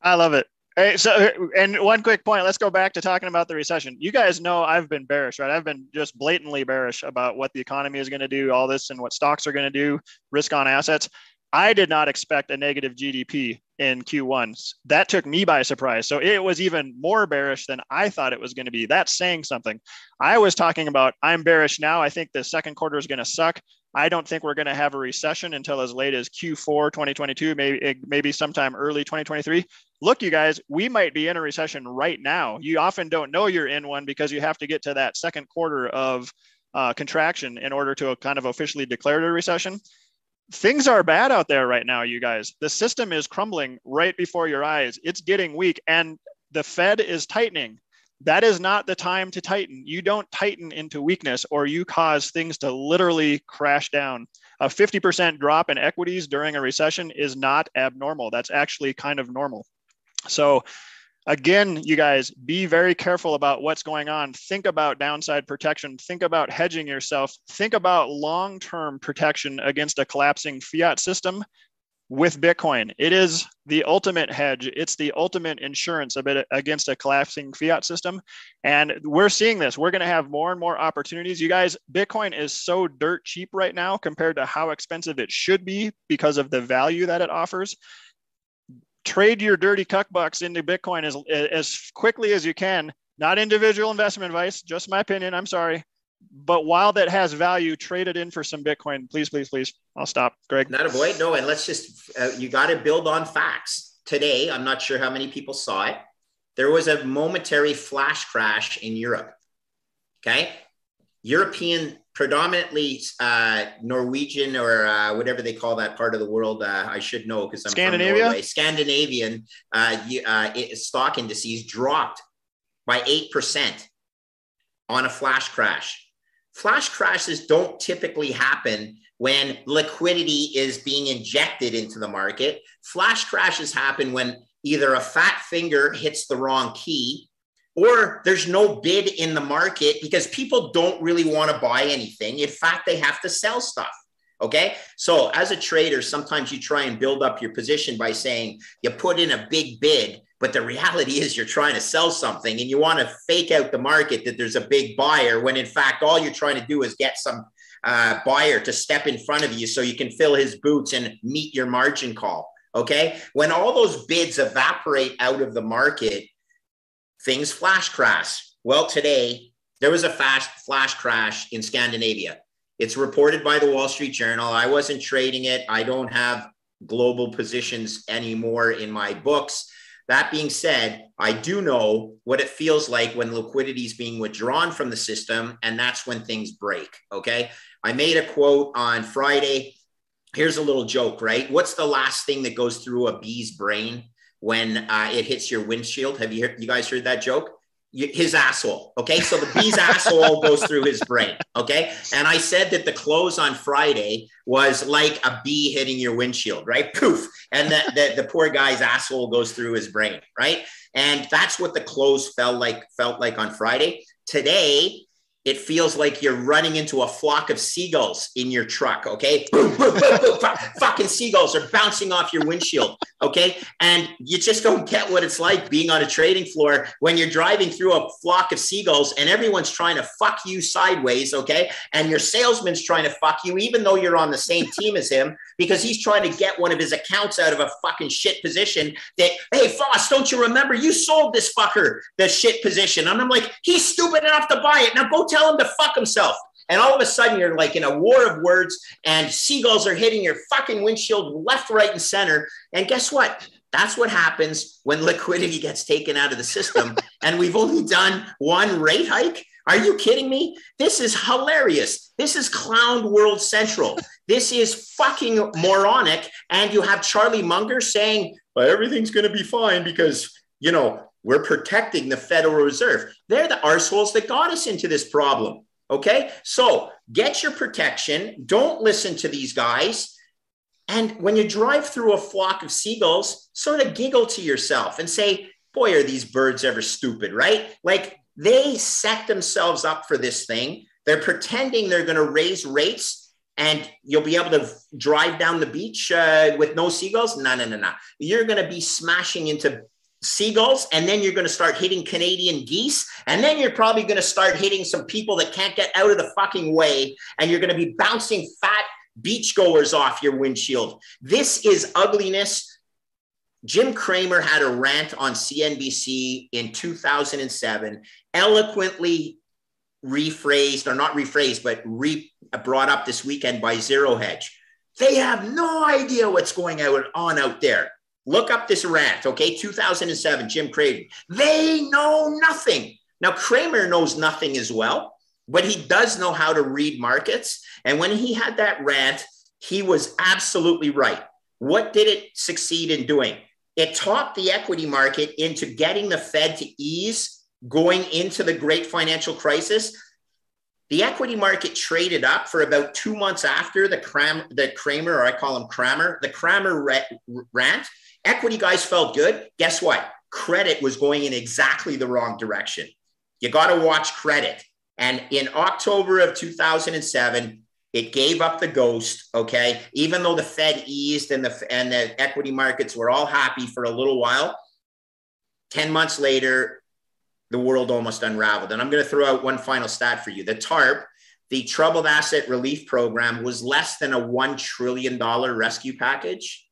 I love it. Hey, so, and one quick point. Let's go back to talking about the recession. You guys know I've been bearish, right? I've been just blatantly bearish about what the economy is going to do, all this, and what stocks are going to do, risk on assets. I did not expect a negative GDP in Q1. That took me by surprise. So it was even more bearish than I thought it was going to be. That's saying something. I was talking about I'm bearish now. I think the second quarter is going to suck. I don't think we're going to have a recession until as late as Q4 2022, maybe maybe sometime early 2023. Look, you guys, we might be in a recession right now. You often don't know you're in one because you have to get to that second quarter of uh, contraction in order to kind of officially declare a recession. Things are bad out there right now, you guys. The system is crumbling right before your eyes. It's getting weak, and the Fed is tightening that is not the time to tighten. You don't tighten into weakness or you cause things to literally crash down. A 50% drop in equities during a recession is not abnormal. That's actually kind of normal. So, again, you guys, be very careful about what's going on. Think about downside protection. Think about hedging yourself. Think about long term protection against a collapsing fiat system with Bitcoin. It is the ultimate hedge. It's the ultimate insurance against a collapsing fiat system. And we're seeing this. We're going to have more and more opportunities. You guys, Bitcoin is so dirt cheap right now compared to how expensive it should be because of the value that it offers. Trade your dirty cuck bucks into Bitcoin as, as quickly as you can. Not individual investment advice, just my opinion. I'm sorry but while that has value, trade it in for some Bitcoin, please, please, please. I'll stop, Greg. Not a boy. No, and let's just uh, you got to build on facts. Today, I'm not sure how many people saw it. There was a momentary flash crash in Europe. Okay, European, predominantly uh, Norwegian or uh, whatever they call that part of the world. Uh, I should know because I'm Scandinavia. From Norway. Scandinavian uh, uh, stock indices dropped by eight percent on a flash crash. Flash crashes don't typically happen when liquidity is being injected into the market. Flash crashes happen when either a fat finger hits the wrong key or there's no bid in the market because people don't really want to buy anything. In fact, they have to sell stuff. Okay. So as a trader, sometimes you try and build up your position by saying you put in a big bid but the reality is, you're trying to sell something and you want to fake out the market that there's a big buyer when in fact, all you're trying to do is get some uh, buyer to step in front of you so you can fill his boots and meet your margin call. Okay. When all those bids evaporate out of the market, things flash crash. Well, today there was a fast flash crash in Scandinavia. It's reported by the Wall Street Journal. I wasn't trading it. I don't have global positions anymore in my books. That being said, I do know what it feels like when liquidity is being withdrawn from the system, and that's when things break. Okay. I made a quote on Friday. Here's a little joke, right? What's the last thing that goes through a bee's brain when uh, it hits your windshield? Have you heard, you guys heard that joke? his asshole. Okay. So the bee's asshole goes through his brain. Okay. And I said that the close on Friday was like a bee hitting your windshield, right? Poof. And the, the, the poor guy's asshole goes through his brain, right? And that's what the close felt like, felt like on Friday. Today, it feels like you're running into a flock of seagulls in your truck. Okay. Boom, boom, boom, boom. Fucking seagulls are bouncing off your windshield. Okay. And you just don't get what it's like being on a trading floor when you're driving through a flock of seagulls and everyone's trying to fuck you sideways. Okay. And your salesman's trying to fuck you, even though you're on the same team as him, because he's trying to get one of his accounts out of a fucking shit position that, hey, Foss, don't you remember you sold this fucker the shit position? And I'm like, he's stupid enough to buy it. Now go tell him to fuck himself. And all of a sudden, you're like in a war of words, and seagulls are hitting your fucking windshield left, right, and center. And guess what? That's what happens when liquidity gets taken out of the system. and we've only done one rate hike. Are you kidding me? This is hilarious. This is Clown World Central. this is fucking moronic. And you have Charlie Munger saying, well, everything's going to be fine because, you know, we're protecting the Federal Reserve. They're the arseholes that got us into this problem. Okay. So get your protection. Don't listen to these guys. And when you drive through a flock of seagulls, sort of giggle to yourself and say, boy, are these birds ever stupid, right? Like they set themselves up for this thing. They're pretending they're going to raise rates and you'll be able to drive down the beach uh, with no seagulls. No, no, no, no. You're going to be smashing into seagulls and then you're going to start hitting Canadian geese and then you're probably going to start hitting some people that can't get out of the fucking way and you're going to be bouncing fat beachgoers off your windshield. This is ugliness. Jim Cramer had a rant on CNBC in 2007, eloquently rephrased or not rephrased, but re brought up this weekend by Zero Hedge. They have no idea what's going on out there. Look up this rant, okay? 2007, Jim Cramer. They know nothing. Now, Cramer knows nothing as well, but he does know how to read markets. And when he had that rant, he was absolutely right. What did it succeed in doing? It taught the equity market into getting the Fed to ease going into the great financial crisis. The equity market traded up for about two months after the, Cram, the Cramer, or I call him Cramer, the Cramer rant. Equity guys felt good. Guess what? Credit was going in exactly the wrong direction. You got to watch credit. And in October of 2007, it gave up the ghost. Okay, even though the Fed eased and the and the equity markets were all happy for a little while, ten months later, the world almost unraveled. And I'm going to throw out one final stat for you: the TARP, the Troubled Asset Relief Program, was less than a one trillion dollar rescue package.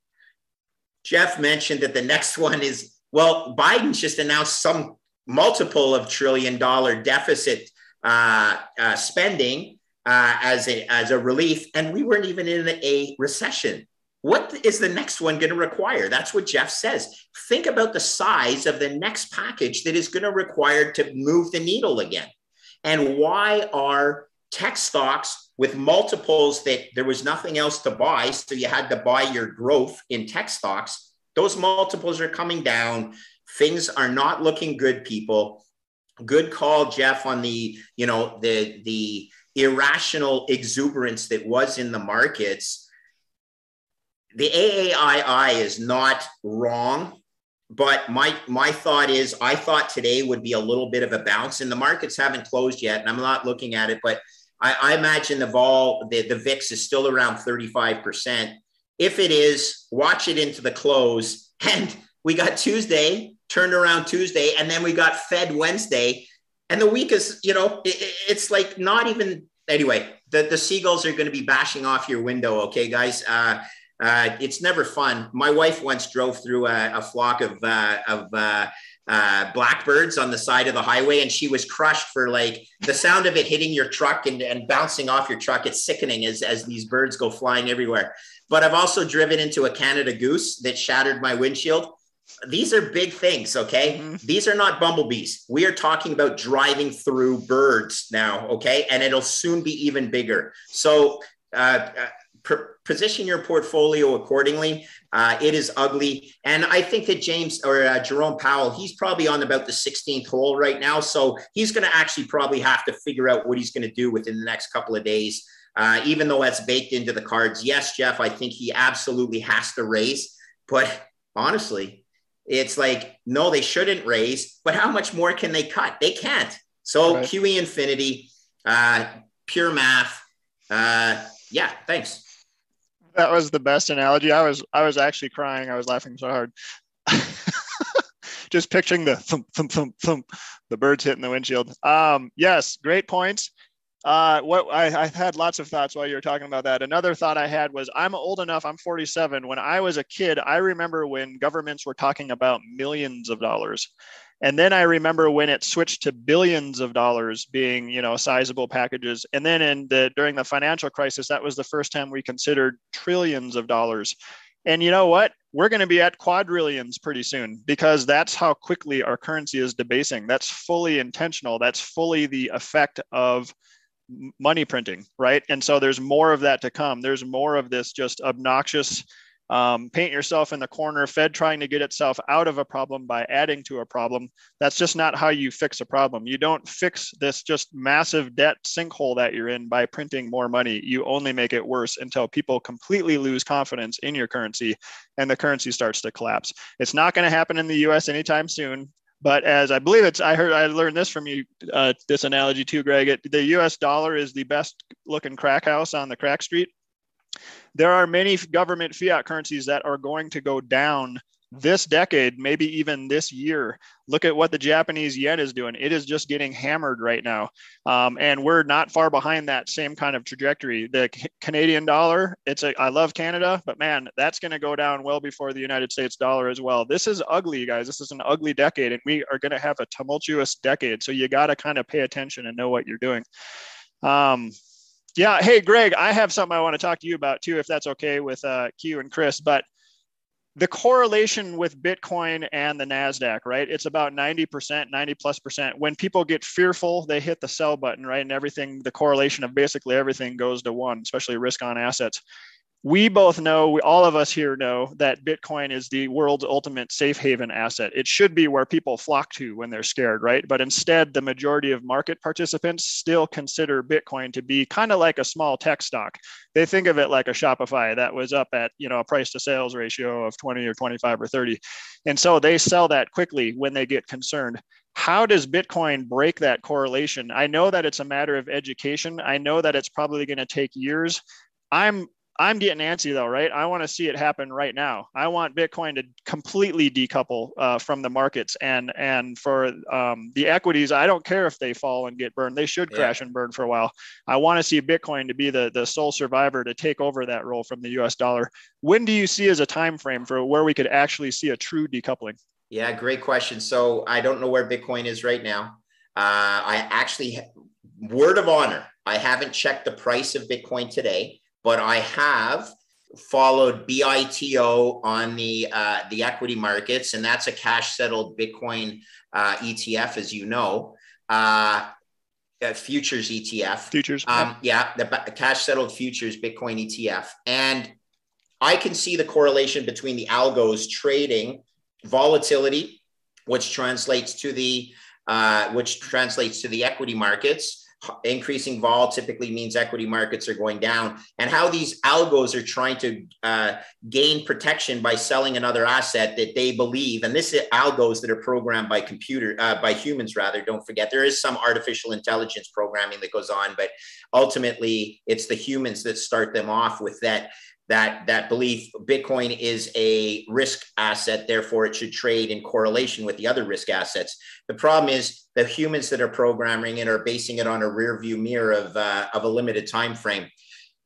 Jeff mentioned that the next one is well, Biden's just announced some multiple of trillion dollar deficit uh, uh, spending uh, as a as a relief, and we weren't even in a recession. What is the next one going to require? That's what Jeff says. Think about the size of the next package that is going to require to move the needle again. And why are tech stocks with multiples that there was nothing else to buy, so you had to buy your growth in tech stocks? Those multiples are coming down. Things are not looking good, people. Good call, Jeff, on the you know the the irrational exuberance that was in the markets, the AAII is not wrong. But my my thought is, I thought today would be a little bit of a bounce, and the markets haven't closed yet, and I'm not looking at it, but I, I imagine the vol the, the VIX is still around 35 percent. If it is, watch it into the close. And we got Tuesday turned around Tuesday, and then we got Fed Wednesday and the week is you know it, it's like not even anyway the, the seagulls are going to be bashing off your window okay guys uh, uh, it's never fun my wife once drove through a, a flock of uh, of uh, blackbirds on the side of the highway and she was crushed for like the sound of it hitting your truck and, and bouncing off your truck it's sickening as, as these birds go flying everywhere but i've also driven into a canada goose that shattered my windshield these are big things, okay? Mm-hmm. These are not bumblebees. We are talking about driving through birds now, okay? And it'll soon be even bigger. So, uh, uh, position your portfolio accordingly. Uh, it is ugly. And I think that James or uh, Jerome Powell, he's probably on about the 16th hole right now. So he's going to actually probably have to figure out what he's going to do within the next couple of days. Uh, even though that's baked into the cards. Yes, Jeff, I think he absolutely has to raise. But honestly, it's like, no, they shouldn't raise, but how much more can they cut? They can't. So right. QE infinity, uh, pure math. Uh, yeah, thanks. That was the best analogy. I was I was actually crying. I was laughing so hard. Just picturing the thump, thump, thump, thump, the birds hitting the windshield. Um, yes, great points. Uh, what I, have had lots of thoughts while you were talking about that. Another thought I had was I'm old enough, I'm 47. When I was a kid, I remember when governments were talking about millions of dollars. And then I remember when it switched to billions of dollars being, you know, sizable packages. And then in the during the financial crisis, that was the first time we considered trillions of dollars. And you know what? We're going to be at quadrillions pretty soon because that's how quickly our currency is debasing. That's fully intentional. That's fully the effect of money printing, right? And so there's more of that to come. There's more of this just obnoxious um, paint yourself in the corner, Fed trying to get itself out of a problem by adding to a problem. That's just not how you fix a problem. You don't fix this just massive debt sinkhole that you're in by printing more money. You only make it worse until people completely lose confidence in your currency and the currency starts to collapse. It's not going to happen in the US anytime soon. But as I believe it's, I heard, I learned this from you, uh, this analogy too, Greg. It, the US dollar is the best looking crack house on the crack street. There are many government fiat currencies that are going to go down this decade, maybe even this year. Look at what the Japanese yen is doing. It is just getting hammered right now. Um, and we're not far behind that same kind of trajectory. The C- Canadian dollar, it's a, I love Canada, but man, that's going to go down well before the United States dollar as well. This is ugly, guys. This is an ugly decade, and we are going to have a tumultuous decade. So you got to kind of pay attention and know what you're doing. Um, yeah. Hey, Greg, I have something I want to talk to you about too, if that's okay with uh, Q and Chris. But the correlation with Bitcoin and the NASDAQ, right? It's about 90%, 90 plus percent. When people get fearful, they hit the sell button, right? And everything, the correlation of basically everything goes to one, especially risk on assets we both know, we, all of us here know that Bitcoin is the world's ultimate safe haven asset. It should be where people flock to when they're scared, right? But instead, the majority of market participants still consider Bitcoin to be kind of like a small tech stock. They think of it like a Shopify that was up at, you know, a price to sales ratio of 20 or 25 or 30. And so they sell that quickly when they get concerned how does bitcoin break that correlation i know that it's a matter of education i know that it's probably going to take years i'm I'm getting antsy though, right? I want to see it happen right now. I want Bitcoin to completely decouple uh, from the markets and and for um, the equities. I don't care if they fall and get burned; they should yeah. crash and burn for a while. I want to see Bitcoin to be the the sole survivor to take over that role from the U.S. dollar. When do you see as a time frame for where we could actually see a true decoupling? Yeah, great question. So I don't know where Bitcoin is right now. Uh, I actually, word of honor, I haven't checked the price of Bitcoin today but I have followed BITO on the uh, the equity markets, and that's a cash settled Bitcoin uh, ETF, as you know, uh, futures ETF. Futures. Um, yeah, the cash settled futures Bitcoin ETF, and I can see the correlation between the algos trading volatility, which translates to the uh, which translates to the equity markets increasing vol typically means equity markets are going down and how these algos are trying to uh, gain protection by selling another asset that they believe and this is algos that are programmed by computer uh, by humans rather don't forget. There is some artificial intelligence programming that goes on but ultimately it's the humans that start them off with that that that belief bitcoin is a risk asset therefore it should trade in correlation with the other risk assets the problem is the humans that are programming it are basing it on a rear view mirror of, uh, of a limited time frame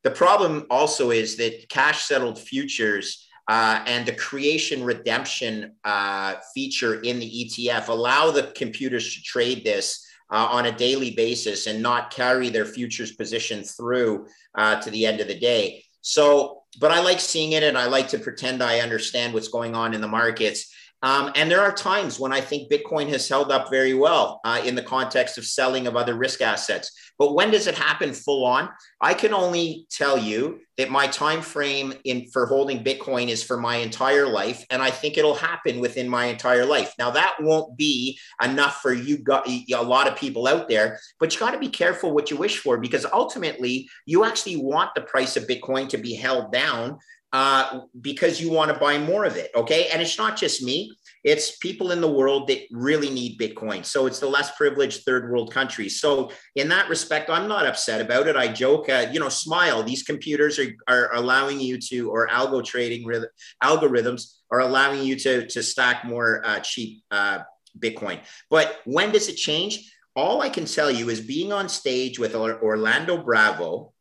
the problem also is that cash settled futures uh, and the creation redemption uh, feature in the ETF allow the computers to trade this uh, on a daily basis and not carry their futures position through uh, to the end of the day. So, but I like seeing it and I like to pretend I understand what's going on in the markets. Um, and there are times when I think Bitcoin has held up very well uh, in the context of selling of other risk assets. But when does it happen full on? I can only tell you that my time frame in for holding Bitcoin is for my entire life, and I think it'll happen within my entire life. Now that won't be enough for you, got a lot of people out there, but you got to be careful what you wish for because ultimately you actually want the price of Bitcoin to be held down uh, because you want to buy more of it. Okay. And it's not just me, it's people in the world that really need Bitcoin. So it's the less privileged third world countries. So, in that respect, I'm not upset about it. I joke, uh, you know, smile. These computers are, are allowing you to, or algo trading algorithms are allowing you to, to stack more uh, cheap uh, Bitcoin. But when does it change? All I can tell you is being on stage with Orlando Bravo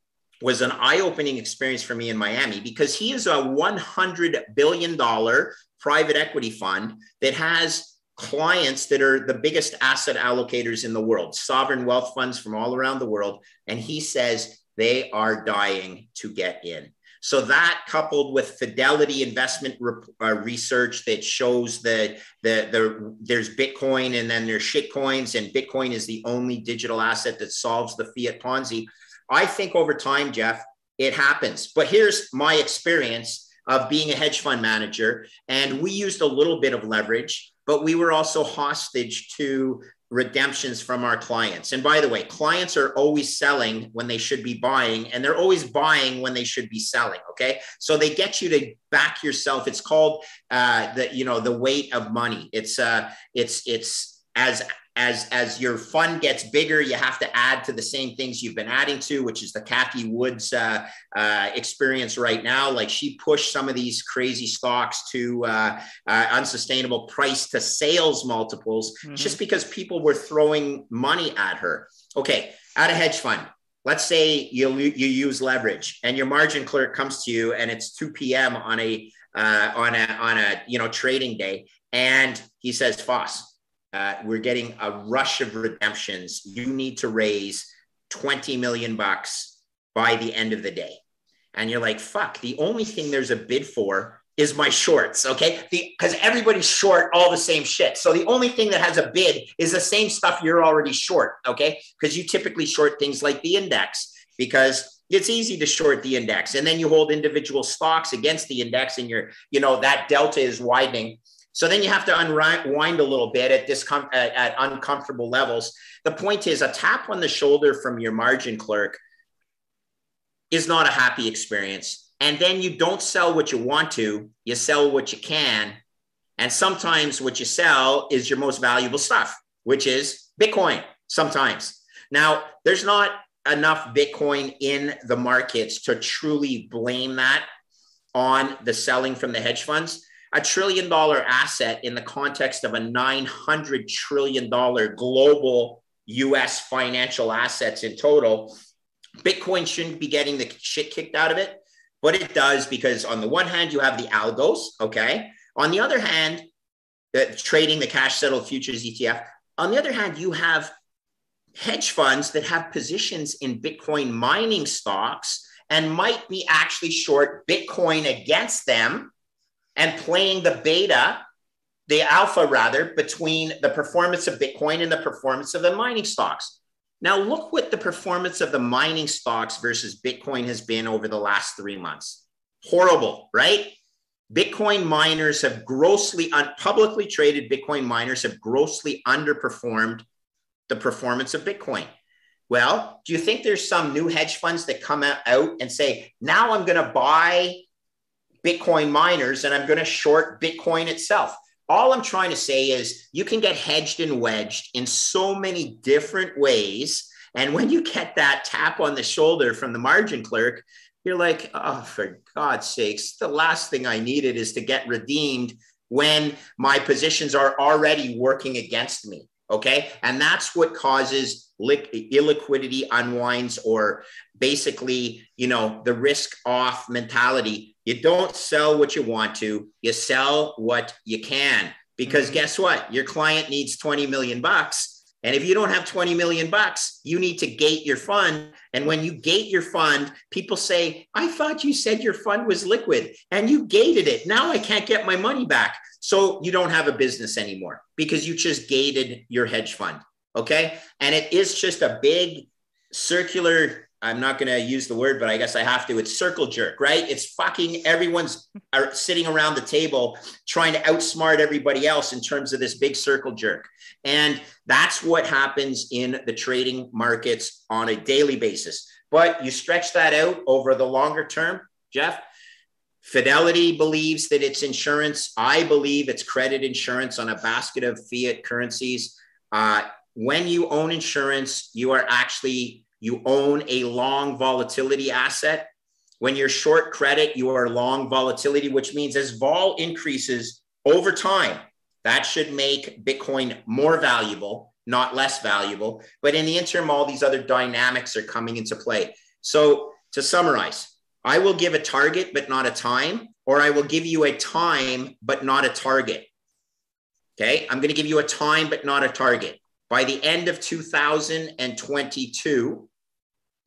was an eye-opening experience for me in Miami because he is a 100 billion dollar private equity fund that has clients that are the biggest asset allocators in the world, sovereign wealth funds from all around the world and he says they are dying to get in. So that coupled with Fidelity investment re- uh, research that shows that the, the there's Bitcoin and then there's shitcoins and Bitcoin is the only digital asset that solves the fiat Ponzi. I think over time, Jeff, it happens. But here's my experience of being a hedge fund manager. And we used a little bit of leverage, but we were also hostage to redemptions from our clients. And by the way, clients are always selling when they should be buying, and they're always buying when they should be selling. Okay, so they get you to back yourself. It's called uh, the you know the weight of money. It's uh, it's it's as as as your fund gets bigger, you have to add to the same things you've been adding to, which is the Cathie Wood's uh, uh, experience right now. Like she pushed some of these crazy stocks to uh, uh unsustainable price to sales multiples mm-hmm. just because people were throwing money at her. Okay, at a hedge fund, let's say you you use leverage and your margin clerk comes to you and it's 2 p.m. on a uh, on a on a you know trading day and he says, Foss, uh, we're getting a rush of redemptions. You need to raise 20 million bucks by the end of the day. And you're like, fuck, the only thing there's a bid for is my shorts. Okay. Because everybody's short all the same shit. So the only thing that has a bid is the same stuff you're already short. Okay. Because you typically short things like the index because it's easy to short the index and then you hold individual stocks against the index and you're, you know, that delta is widening. So then you have to unwind a little bit at this at, at uncomfortable levels. The point is, a tap on the shoulder from your margin clerk is not a happy experience. And then you don't sell what you want to, you sell what you can. And sometimes what you sell is your most valuable stuff, which is Bitcoin, sometimes. Now, there's not enough Bitcoin in the markets to truly blame that on the selling from the hedge funds a trillion dollar asset in the context of a $900 trillion global US financial assets in total. Bitcoin shouldn't be getting the shit kicked out of it, but it does because, on the one hand, you have the algos, okay? On the other hand, uh, trading the cash settled futures ETF. On the other hand, you have hedge funds that have positions in Bitcoin mining stocks and might be actually short Bitcoin against them and playing the beta, the alpha rather, between the performance of Bitcoin and the performance of the mining stocks. Now, look what the performance of the mining stocks versus Bitcoin has been over the last three months. Horrible, right? Bitcoin miners have grossly, un- publicly traded Bitcoin miners have grossly underperformed the performance of Bitcoin. Well, do you think there's some new hedge funds that come out and say, now I'm going to buy Bitcoin miners and I'm going to short Bitcoin itself. All I'm trying to say is you can get hedged and wedged in so many different ways. And when you get that tap on the shoulder from the margin clerk, you're like, oh, for God's sakes, the last thing I needed is to get redeemed when my positions are already working against me. Okay. And that's what causes illiquidity unwinds or basically, you know, the risk off mentality you don't sell what you want to, you sell what you can. Because mm-hmm. guess what? Your client needs 20 million bucks. And if you don't have 20 million bucks, you need to gate your fund. And when you gate your fund, people say, I thought you said your fund was liquid and you gated it. Now I can't get my money back. So you don't have a business anymore because you just gated your hedge fund. Okay. And it is just a big circular I'm not going to use the word, but I guess I have to. It's circle jerk, right? It's fucking everyone's sitting around the table trying to outsmart everybody else in terms of this big circle jerk. And that's what happens in the trading markets on a daily basis. But you stretch that out over the longer term, Jeff. Fidelity believes that it's insurance. I believe it's credit insurance on a basket of fiat currencies. Uh, when you own insurance, you are actually you own a long volatility asset. When you're short credit, you are long volatility, which means as vol increases over time, that should make Bitcoin more valuable, not less valuable. But in the interim, all these other dynamics are coming into play. So to summarize, I will give a target, but not a time, or I will give you a time, but not a target. Okay. I'm going to give you a time, but not a target. By the end of 2022,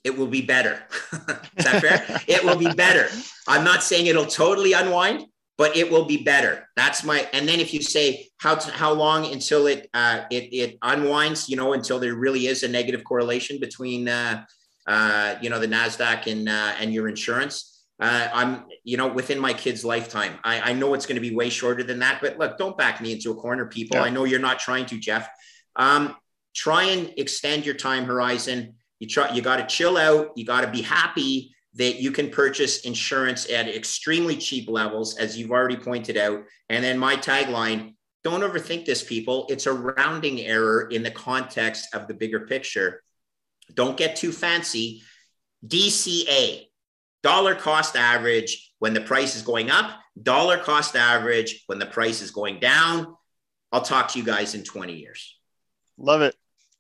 it will be better. Is that fair? it will be better. I'm not saying it'll totally unwind, but it will be better. That's my. And then if you say how to, how long until it uh, it it unwinds, you know, until there really is a negative correlation between uh, uh, you know the Nasdaq and uh, and your insurance. Uh, I'm, you know, within my kid's lifetime. I, I know it's going to be way shorter than that, but look, don't back me into a corner, people. Yeah. I know you're not trying to, Jeff. Um, try and extend your time horizon you try, you got to chill out. You got to be happy that you can purchase insurance at extremely cheap levels, as you've already pointed out. And then my tagline don't overthink this, people. It's a rounding error in the context of the bigger picture. Don't get too fancy. DCA, dollar cost average when the price is going up, dollar cost average when the price is going down. I'll talk to you guys in 20 years. Love it.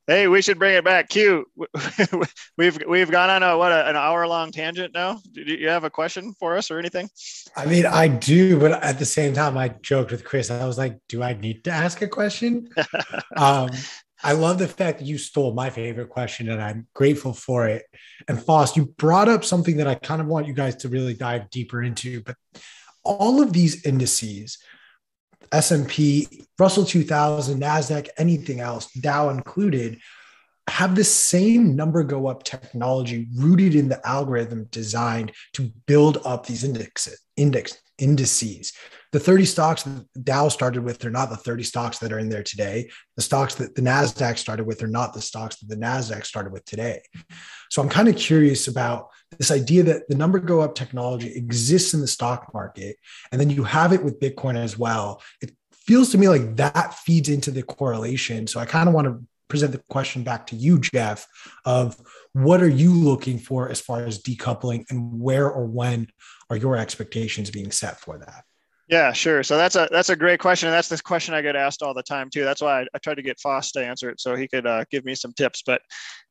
Hey, we should bring it back. Q, we've we've gone on a what a, an hour long tangent now. Do you have a question for us or anything? I mean, I do, but at the same time, I joked with Chris. I was like, "Do I need to ask a question?" um, I love the fact that you stole my favorite question, and I'm grateful for it. And Foss, you brought up something that I kind of want you guys to really dive deeper into. But all of these indices, S&P, Russell 2000, Nasdaq, anything else, Dow included, have the same number go up technology rooted in the algorithm designed to build up these indexes, index indices. The 30 stocks that Dow started with are not the 30 stocks that are in there today. The stocks that the NASDAQ started with are not the stocks that the NASDAQ started with today. So I'm kind of curious about this idea that the number go up technology exists in the stock market, and then you have it with Bitcoin as well. It feels to me like that feeds into the correlation. So I kind of want to present the question back to you, Jeff, of what are you looking for as far as decoupling and where or when are your expectations being set for that? Yeah, sure. So that's a that's a great question. And that's this question I get asked all the time too. That's why I, I tried to get Foss to answer it so he could uh, give me some tips. But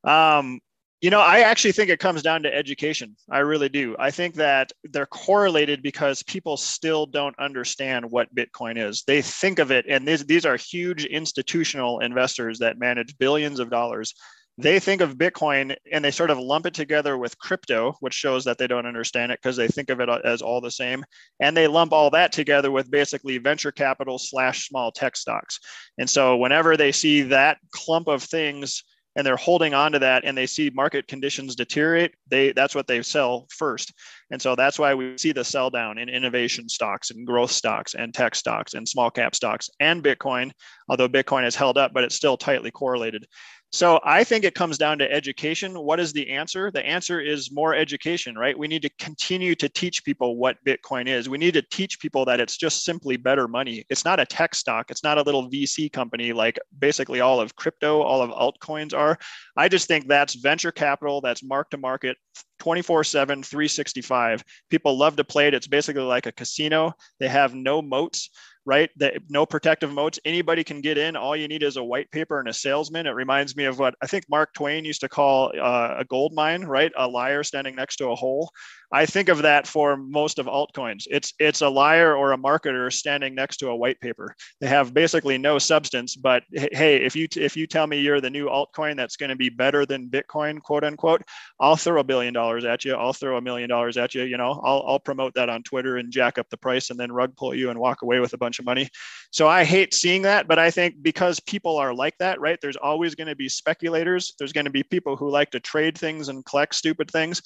um, you know, I actually think it comes down to education. I really do. I think that they're correlated because people still don't understand what Bitcoin is. They think of it, and these, these are huge institutional investors that manage billions of dollars. They think of Bitcoin and they sort of lump it together with crypto, which shows that they don't understand it because they think of it as all the same. And they lump all that together with basically venture capital slash small tech stocks. And so whenever they see that clump of things, and they're holding on to that and they see market conditions deteriorate they that's what they sell first and so that's why we see the sell down in innovation stocks and growth stocks and tech stocks and small cap stocks and bitcoin although bitcoin has held up but it's still tightly correlated so I think it comes down to education. What is the answer? The answer is more education, right? We need to continue to teach people what Bitcoin is. We need to teach people that it's just simply better money. It's not a tech stock. It's not a little VC company like basically all of crypto, all of altcoins are. I just think that's venture capital, that's mark to market, 24 7, 365. People love to play it. It's basically like a casino. They have no moats right? That no protective moats. Anybody can get in. All you need is a white paper and a salesman. It reminds me of what I think Mark Twain used to call uh, a gold mine, right? A liar standing next to a hole. I think of that for most of altcoins. It's it's a liar or a marketer standing next to a white paper. They have basically no substance. But hey, if you if you tell me you're the new altcoin that's going to be better than Bitcoin, quote unquote, I'll throw a billion dollars at you. I'll throw a million dollars at you. You know, I'll I'll promote that on Twitter and jack up the price and then rug pull you and walk away with a bunch of money. So I hate seeing that, but I think because people are like that, right? There's always going to be speculators. There's going to be people who like to trade things and collect stupid things.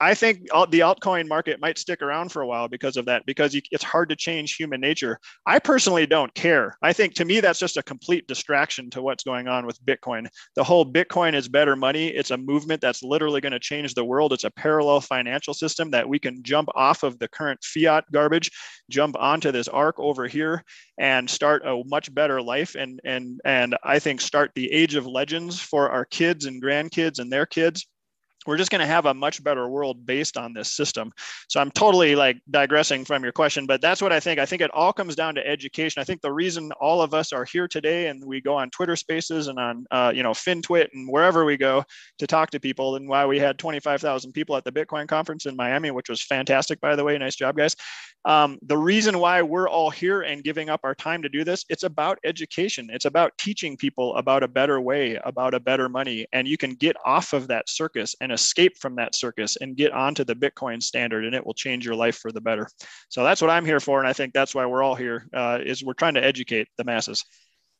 I think the altcoin market might stick around for a while because of that, because it's hard to change human nature. I personally don't care. I think to me, that's just a complete distraction to what's going on with Bitcoin. The whole Bitcoin is better money. It's a movement that's literally going to change the world. It's a parallel financial system that we can jump off of the current fiat garbage, jump onto this arc over here and start a much better life. And, and, and I think start the age of legends for our kids and grandkids and their kids we're just going to have a much better world based on this system. So I'm totally like digressing from your question, but that's what I think. I think it all comes down to education. I think the reason all of us are here today and we go on Twitter Spaces and on uh, you know FinTwit and wherever we go to talk to people, and why we had 25,000 people at the Bitcoin conference in Miami, which was fantastic, by the way. Nice job, guys. Um, the reason why we're all here and giving up our time to do this, it's about education. It's about teaching people about a better way, about a better money, and you can get off of that circus and escape from that circus and get onto the Bitcoin standard, and it will change your life for the better. So that's what I'm here for, and I think that's why we're all here. Uh, is we're trying to educate the masses.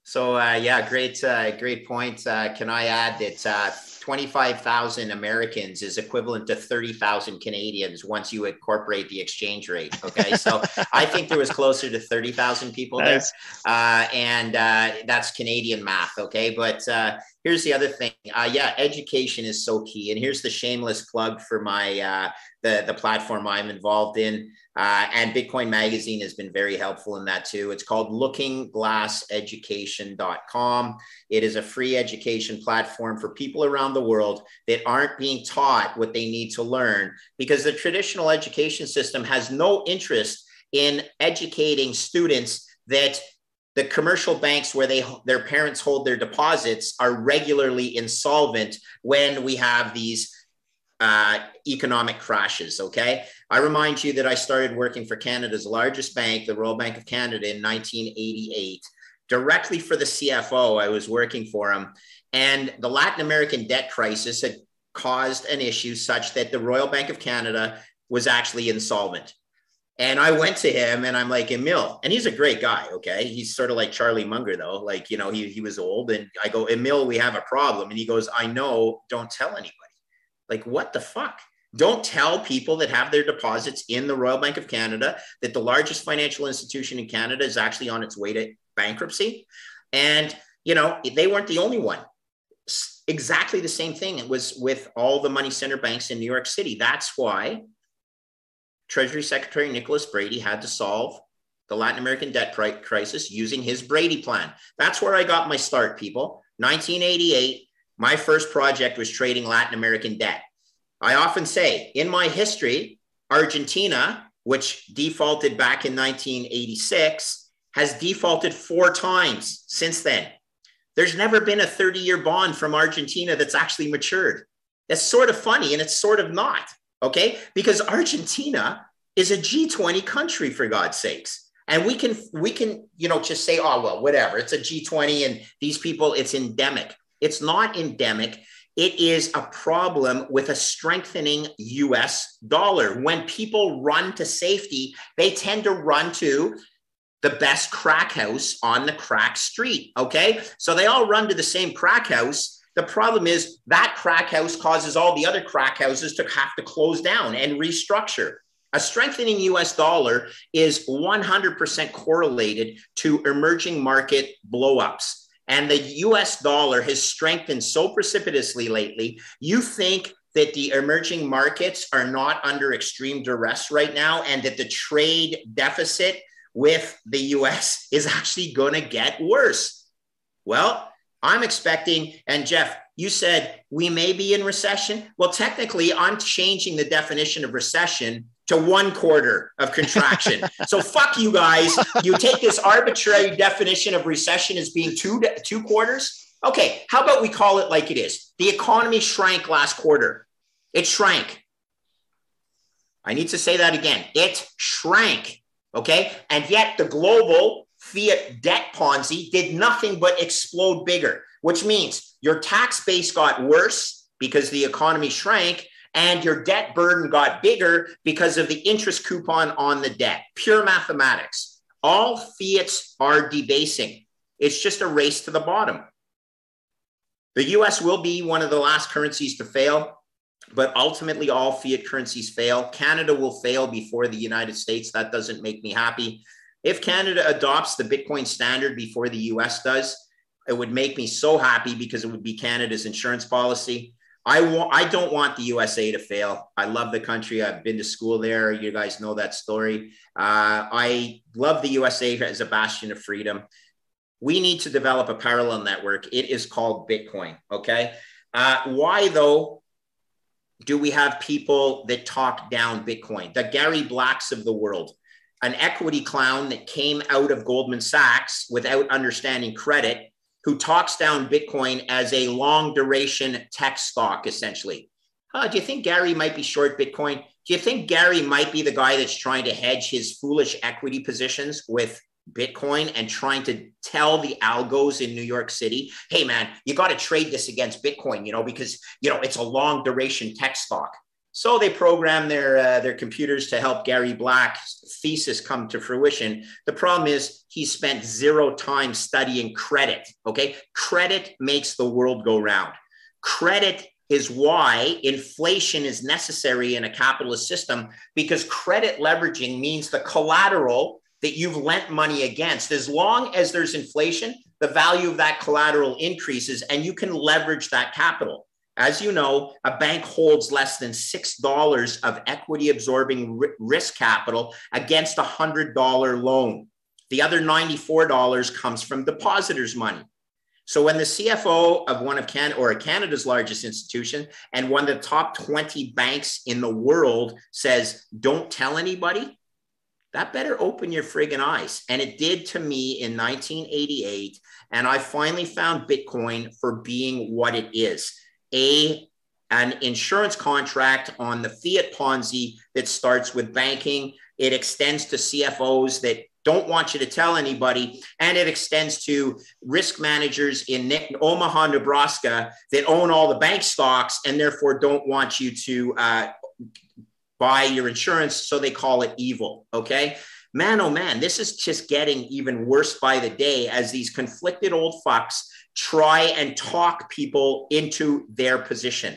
So uh, yeah, great, uh, great point. Uh, can I add that uh, 25,000 Americans is equivalent to 30,000 Canadians once you incorporate the exchange rate. Okay. So I think there was closer to 30,000 people nice. there. Uh, and uh, that's Canadian math. Okay. But uh, here's the other thing. Uh, yeah, education is so key. And here's the shameless plug for my uh, the the platform I'm involved in. Uh, and Bitcoin Magazine has been very helpful in that too. It's called LookingGlassEducation.com. It is a free education platform for people around the world that aren't being taught what they need to learn because the traditional education system has no interest in educating students that the commercial banks where they their parents hold their deposits are regularly insolvent when we have these uh, economic crashes. Okay. I remind you that I started working for Canada's largest bank, the Royal Bank of Canada, in 1988. Directly for the CFO, I was working for him. And the Latin American debt crisis had caused an issue such that the Royal Bank of Canada was actually insolvent. And I went to him and I'm like, Emil, and he's a great guy. Okay. He's sort of like Charlie Munger, though. Like, you know, he, he was old. And I go, Emil, we have a problem. And he goes, I know, don't tell anybody. Like, what the fuck? Don't tell people that have their deposits in the Royal Bank of Canada that the largest financial institution in Canada is actually on its way to bankruptcy. And, you know, they weren't the only one. Exactly the same thing. It was with all the money center banks in New York City. That's why Treasury Secretary Nicholas Brady had to solve the Latin American debt crisis using his Brady plan. That's where I got my start, people. 1988, my first project was trading Latin American debt. I often say in my history, Argentina, which defaulted back in 1986, has defaulted four times since then. There's never been a 30 year bond from Argentina that's actually matured. That's sort of funny and it's sort of not, okay? Because Argentina is a G20 country for God's sakes. And we can we can, you know, just say, oh well, whatever. It's a G20 and these people, it's endemic. It's not endemic. It is a problem with a strengthening US dollar. When people run to safety, they tend to run to the best crack house on the crack street. Okay. So they all run to the same crack house. The problem is that crack house causes all the other crack houses to have to close down and restructure. A strengthening US dollar is 100% correlated to emerging market blowups and the US dollar has strengthened so precipitously lately, you think that the emerging markets are not under extreme duress right now and that the trade deficit with the US is actually going to get worse. Well, I'm expecting, and Jeff, you said we may be in recession. Well, technically, I'm changing the definition of recession to one quarter of contraction. so fuck you guys. You take this arbitrary definition of recession as being two two quarters. Okay, how about we call it like it is? The economy shrank last quarter. It shrank. I need to say that again. It shrank. Okay, and yet the global fiat debt Ponzi did nothing but explode bigger, which means your tax base got worse because the economy shrank and your debt burden got bigger because of the interest coupon on the debt. Pure mathematics. All fiats are debasing. It's just a race to the bottom. The US will be one of the last currencies to fail, but ultimately all fiat currencies fail. Canada will fail before the United States. That doesn't make me happy. If Canada adopts the Bitcoin standard before the US does, it would make me so happy because it would be Canada's insurance policy. I I don't want the USA to fail. I love the country. I've been to school there. You guys know that story. Uh, I love the USA as a bastion of freedom. We need to develop a parallel network. It is called Bitcoin. Okay. Uh, why though? Do we have people that talk down Bitcoin? The Gary Blacks of the world, an equity clown that came out of Goldman Sachs without understanding credit who talks down Bitcoin as a long duration tech stock, essentially. do you think Gary might be short Bitcoin? Do you think Gary might be the guy that's trying to hedge his foolish equity positions with Bitcoin and trying to tell the algos in New York City, hey man, you got to trade this against Bitcoin, you know, because you know it's a long duration tech stock. So they program their uh, their computers to help Gary Black's thesis come to fruition. The problem is he spent zero time studying credit. Okay, credit makes the world go round. Credit is why inflation is necessary in a capitalist system because credit leveraging means the collateral that you've lent money against. As long as there's inflation, the value of that collateral increases and you can leverage that capital. As you know, a bank holds less than $6 of equity absorbing risk capital against a $100 loan. The other $94 comes from depositors' money. So when the CFO of one of Canada or Canada's largest institution and one of the top 20 banks in the world says, don't tell anybody, that better open your friggin' eyes. And it did to me in 1988. And I finally found Bitcoin for being what it is a an insurance contract on the fiat Ponzi that starts with banking. It extends to CFOs that don't want you to tell anybody. And it extends to risk managers in Omaha, Nebraska that own all the bank stocks and therefore don't want you to uh, buy your insurance. So they call it evil. Okay. Man, oh man, this is just getting even worse by the day as these conflicted old fucks try and talk people into their position.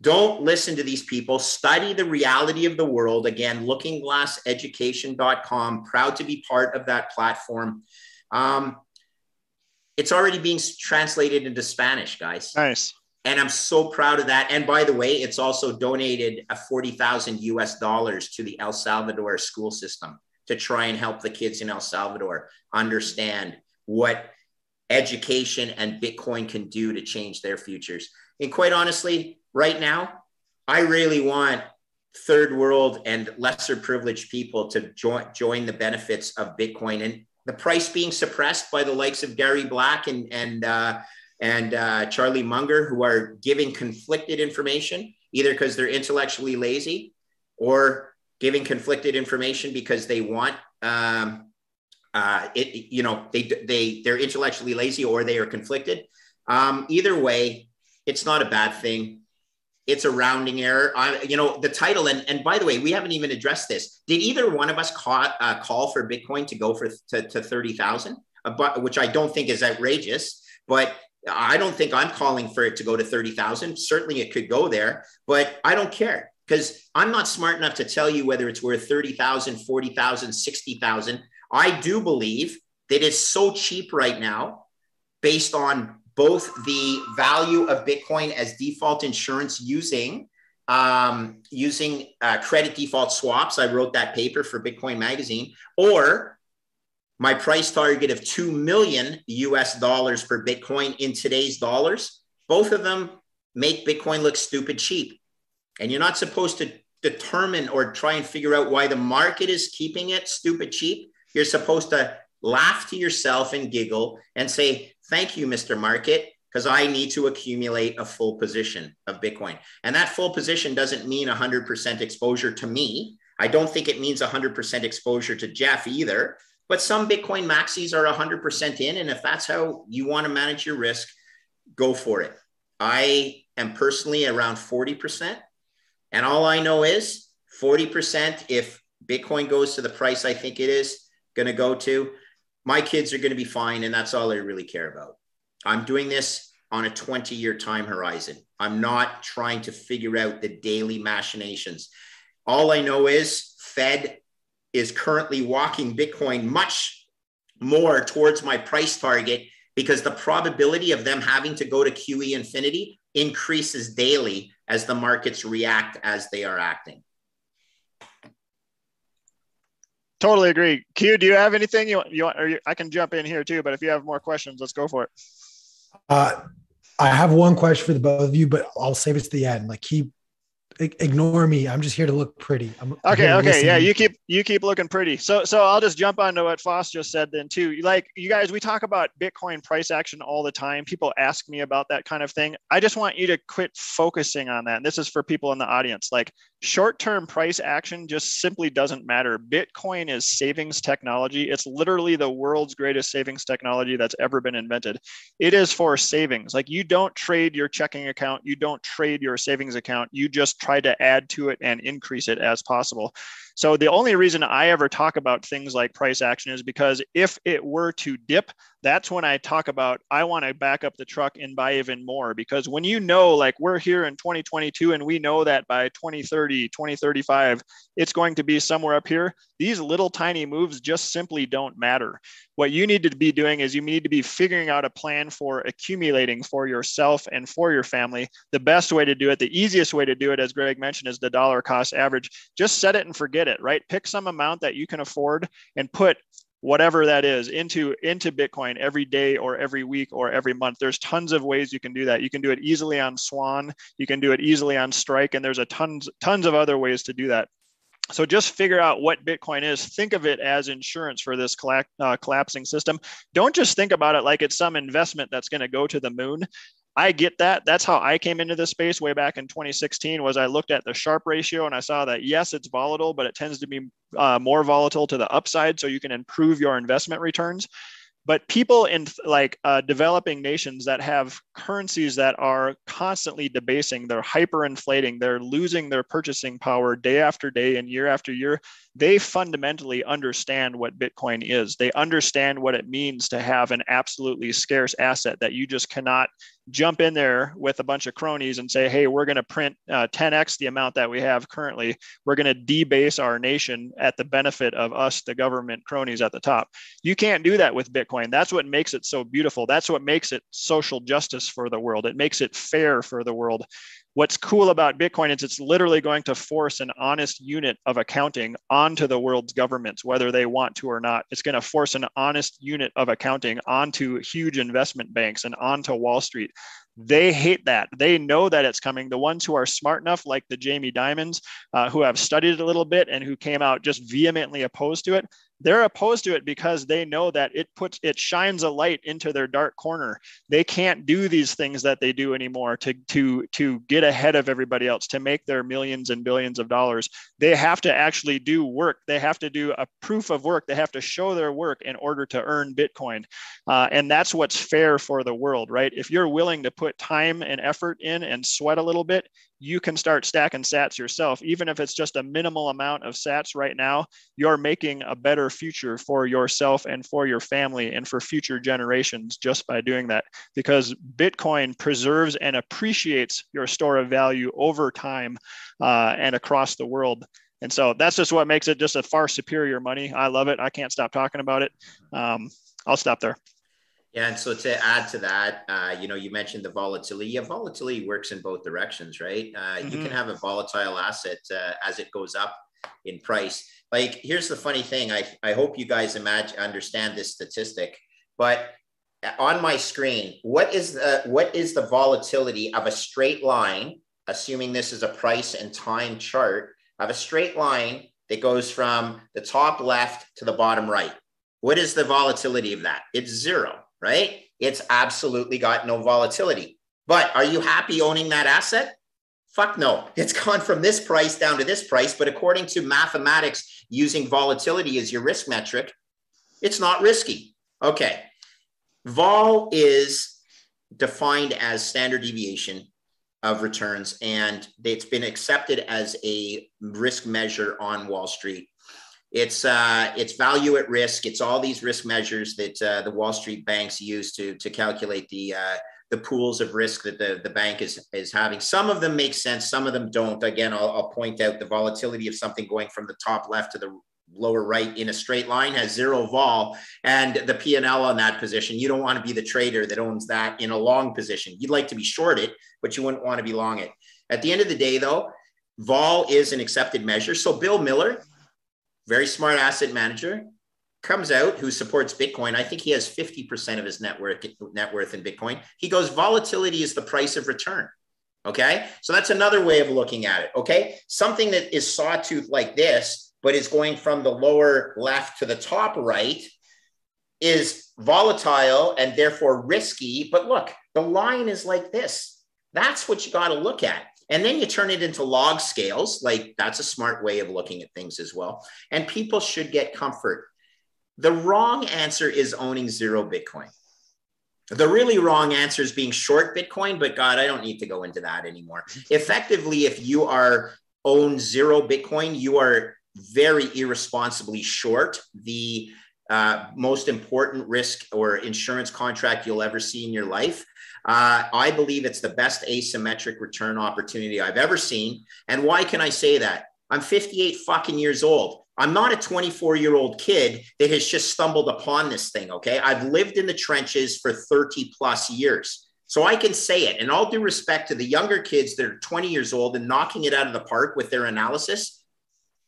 Don't listen to these people. Study the reality of the world. Again, lookingglasseducation.com. Proud to be part of that platform. Um, it's already being translated into Spanish, guys. Nice. And I'm so proud of that. And by the way, it's also donated a 40,000 US dollars to the El Salvador school system to try and help the kids in El Salvador understand what education and Bitcoin can do to change their futures. And quite honestly, right now, I really want third world and lesser privileged people to join join the benefits of Bitcoin and the price being suppressed by the likes of Gary Black and and uh, and uh, Charlie Munger, who are giving conflicted information, either because they're intellectually lazy or giving conflicted information because they want um, uh, it, you know, they, they, they're intellectually lazy or they are conflicted. Um, either way, it's not a bad thing. It's a rounding error. I, you know, the title, and, and by the way, we haven't even addressed this. Did either one of us call, uh, call for Bitcoin to go for to, to 30,000, uh, which I don't think is outrageous, but I don't think I'm calling for it to go to 30,000. Certainly it could go there, but I don't care because I'm not smart enough to tell you whether it's worth 30,000, 40,000, 60,000. I do believe that it's so cheap right now based on both the value of Bitcoin as default insurance using um, using uh, credit default swaps. I wrote that paper for Bitcoin Magazine, or my price target of 2 million US dollars per Bitcoin in today's dollars. Both of them make Bitcoin look stupid cheap. And you're not supposed to determine or try and figure out why the market is keeping it stupid cheap. You're supposed to laugh to yourself and giggle and say, Thank you, Mr. Market, because I need to accumulate a full position of Bitcoin. And that full position doesn't mean 100% exposure to me. I don't think it means 100% exposure to Jeff either. But some Bitcoin maxis are 100% in. And if that's how you want to manage your risk, go for it. I am personally around 40%. And all I know is 40% if Bitcoin goes to the price I think it is, going to go to, my kids are going to be fine. And that's all I really care about. I'm doing this on a 20 year time horizon. I'm not trying to figure out the daily machinations. All I know is Fed is currently walking Bitcoin much more towards my price target because the probability of them having to go to QE infinity increases daily as the markets react as they are acting. Totally agree. Q, do you have anything you you, want? or you, I can jump in here too, but if you have more questions, let's go for it. Uh, I have one question for the both of you, but I'll save it to the end. Like keep ignore me. I'm just here to look pretty. I'm, okay. I'm okay. Yeah. You keep, you keep looking pretty. So, so I'll just jump onto what Foss just said then too. Like you guys, we talk about Bitcoin price action all the time. People ask me about that kind of thing. I just want you to quit focusing on that. And this is for people in the audience. Like short-term price action just simply doesn't matter. Bitcoin is savings technology. It's literally the world's greatest savings technology that's ever been invented. It is for savings. Like you don't trade your checking account. You don't trade your savings account. You just try to add to it and increase it as possible. So the only reason I ever talk about things like price action is because if it were to dip, that's when I talk about I want to back up the truck and buy even more because when you know like we're here in 2022 and we know that by 2030, 2035 it's going to be somewhere up here, these little tiny moves just simply don't matter. What you need to be doing is you need to be figuring out a plan for accumulating for yourself and for your family. The best way to do it, the easiest way to do it as Greg mentioned is the dollar cost average. Just set it and forget it, right? Pick some amount that you can afford and put whatever that is into into bitcoin every day or every week or every month. There's tons of ways you can do that. You can do it easily on swan. You can do it easily on strike and there's a tons tons of other ways to do that. So just figure out what bitcoin is. Think of it as insurance for this uh, collapsing system. Don't just think about it like it's some investment that's going to go to the moon I get that. That's how I came into this space way back in 2016. Was I looked at the Sharpe ratio and I saw that yes, it's volatile, but it tends to be uh, more volatile to the upside, so you can improve your investment returns. But people in like uh, developing nations that have currencies that are constantly debasing, they're hyperinflating, they're losing their purchasing power day after day and year after year they fundamentally understand what Bitcoin is. They understand what it means to have an absolutely scarce asset that you just cannot jump in there with a bunch of cronies and say, hey, we're going to print uh, 10x the amount that we have currently. We're going to debase our nation at the benefit of us, the government cronies at the top. You can't do that with Bitcoin. That's what makes it so beautiful. That's what makes it social justice for the world. It makes it fair for the world. What's cool about Bitcoin is it's literally going to force an honest unit of accounting onto the world's governments, whether they want to or not. It's going to force an honest unit of accounting onto huge investment banks and onto Wall Street. They hate that. They know that it's coming. The ones who are smart enough, like the Jamie Dimons, uh, who have studied it a little bit and who came out just vehemently opposed to it, they're opposed to it because they know that it puts it shines a light into their dark corner. They can't do these things that they do anymore to to to get ahead of everybody else to make their millions and billions of dollars. They have to actually do work. They have to do a proof of work. They have to show their work in order to earn bitcoin. Uh, and that's what's fair for the world right? If you're willing to put time and effort in and sweat a little bit you can start stacking sats yourself. Even if it's just a minimal amount of sats right now, you're making a better future for yourself and for your family and for future generations just by doing that. Because Bitcoin preserves and appreciates your store of value over time uh, and across the world. And so that's just what makes it just a far superior money. I love it. I can't stop talking about it. Um, I'll stop there. Yeah, and so to add to that, uh, you know, you mentioned the volatility. Yeah, volatility works in both directions, right? Uh, mm-hmm. You can mm-hmm. have a volatile asset uh, as it goes up in price. Like, here's the funny thing. I I hope you guys imagine understand this statistic, but on my screen, what is the what is the volatility of a straight line? Assuming this is a price and time chart of a straight line that goes from the top left to the bottom right. What is the volatility of that? It's zero right? It's absolutely got no volatility. But are you happy owning that asset? Fuck no. It's gone from this price down to this price. But according to mathematics, using volatility as your risk metric, it's not risky. Okay. Vol is defined as standard deviation of returns, and it's been accepted as a risk measure on Wall Street it's uh, it's value at risk. It's all these risk measures that uh, the Wall Street banks use to to calculate the uh, the pools of risk that the, the bank is is having. Some of them make sense, some of them don't. Again, I'll, I'll point out the volatility of something going from the top left to the lower right in a straight line has zero vol and the p&l on that position you don't want to be the trader that owns that in a long position you'd like to be short it but you wouldn't want to be long it at the end of the day though vol is an accepted measure so bill miller very smart asset manager, comes out who supports Bitcoin. I think he has 50% of his net worth, net worth in Bitcoin. He goes, volatility is the price of return. Okay. So that's another way of looking at it. Okay. Something that is sawtooth like this, but is going from the lower left to the top right is volatile and therefore risky. But look, the line is like this. That's what you got to look at. And then you turn it into log scales. Like that's a smart way of looking at things as well. And people should get comfort. The wrong answer is owning zero Bitcoin. The really wrong answer is being short Bitcoin, but God, I don't need to go into that anymore. Effectively, if you are own zero Bitcoin, you are very irresponsibly short the uh, most important risk or insurance contract you'll ever see in your life. Uh, I believe it's the best asymmetric return opportunity I've ever seen. And why can I say that? I'm 58 fucking years old. I'm not a 24 year old kid that has just stumbled upon this thing. Okay. I've lived in the trenches for 30 plus years. So I can say it. And all due respect to the younger kids that are 20 years old and knocking it out of the park with their analysis,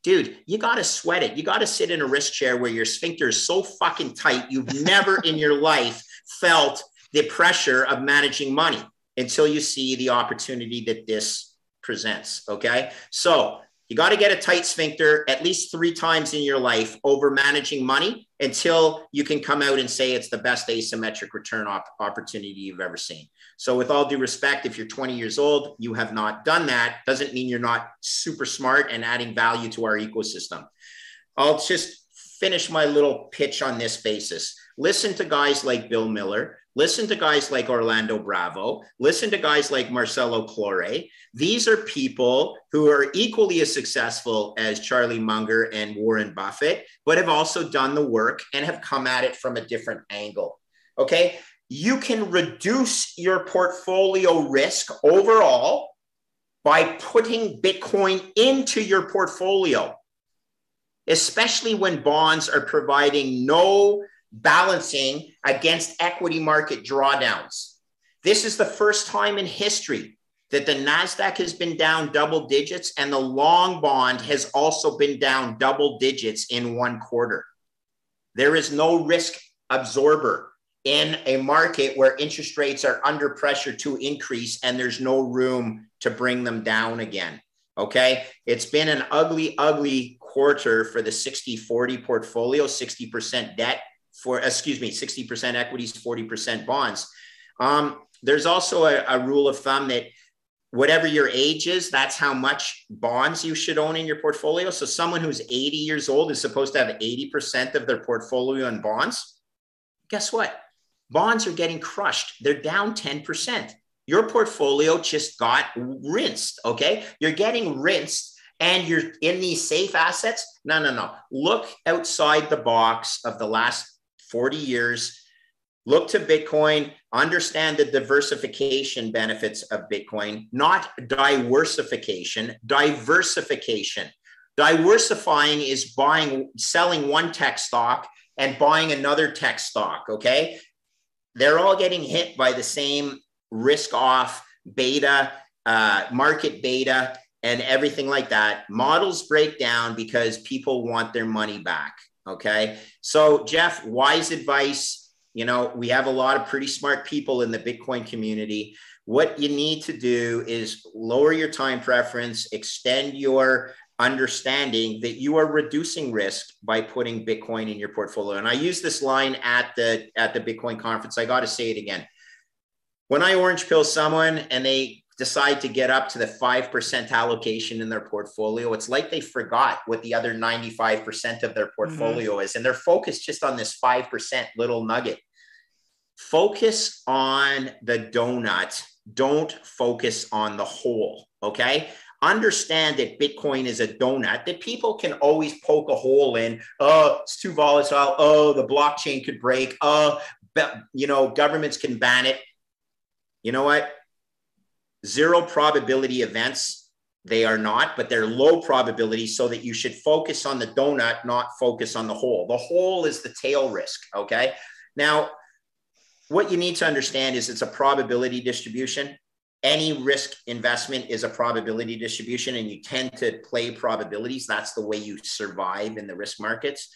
dude, you got to sweat it. You got to sit in a wrist chair where your sphincter is so fucking tight. You've never in your life felt the pressure of managing money until you see the opportunity that this presents. Okay. So you got to get a tight sphincter at least three times in your life over managing money until you can come out and say it's the best asymmetric return op- opportunity you've ever seen. So, with all due respect, if you're 20 years old, you have not done that, doesn't mean you're not super smart and adding value to our ecosystem. I'll just finish my little pitch on this basis. Listen to guys like Bill Miller, Listen to guys like Orlando Bravo. Listen to guys like Marcelo Claure. These are people who are equally as successful as Charlie Munger and Warren Buffett, but have also done the work and have come at it from a different angle. Okay. You can reduce your portfolio risk overall by putting Bitcoin into your portfolio, especially when bonds are providing no balancing against equity market drawdowns. This is the first time in history that the NASDAQ has been down double digits and the long bond has also been down double digits in one quarter. There is no risk absorber in a market where interest rates are under pressure to increase and there's no room to bring them down again. Okay. It's been an ugly, ugly quarter for the 60 40 portfolio, 60% debt, for, excuse me, 60% equities, 40% bonds. Um, there's also a, a rule of thumb that whatever your age is, that's how much bonds you should own in your portfolio. So someone who's 80 years old is supposed to have 80% of their portfolio in bonds. Guess what? Bonds are getting crushed. They're down 10%. Your portfolio just got rinsed. Okay. You're getting rinsed and you're in these safe assets. No, no, no. Look outside the box of the last 40 years. Look to Bitcoin, understand the diversification benefits of Bitcoin, not diversification, diversification. Diversifying is buying, selling one tech stock and buying another tech stock. Okay. They're all getting hit by the same risk off beta, uh, market beta, and everything like that. Models break down because people want their money back. Okay. So, Jeff, wise advice. You know, we have a lot of pretty smart people in the Bitcoin community. What you need to do is lower your time preference, extend your understanding that you are reducing risk by putting Bitcoin in your portfolio. And I use this line at the at the Bitcoin conference. I got to say it again. When I orange pill someone and they decide to get up to the 5% allocation in their portfolio, it's like they forgot what the other 95% of their mm-hmm. portfolio mm-hmm. is. And they're focused just on this 5% little nugget. Focus on the donut. Don't focus on the hole. Okay. Understand that Bitcoin is a donut that people can always poke a hole in. Oh, it's too volatile. Oh, the blockchain could break. Oh, you know, governments can ban it. You know what? Zero probability events. They are not, but they're low probability so that you should focus on the donut, not focus on the hole. The hole is the tail risk. Okay. Now, what you need to understand is it's a probability distribution. Any risk investment is a probability distribution, and you tend to play probabilities. That's the way you survive in the risk markets.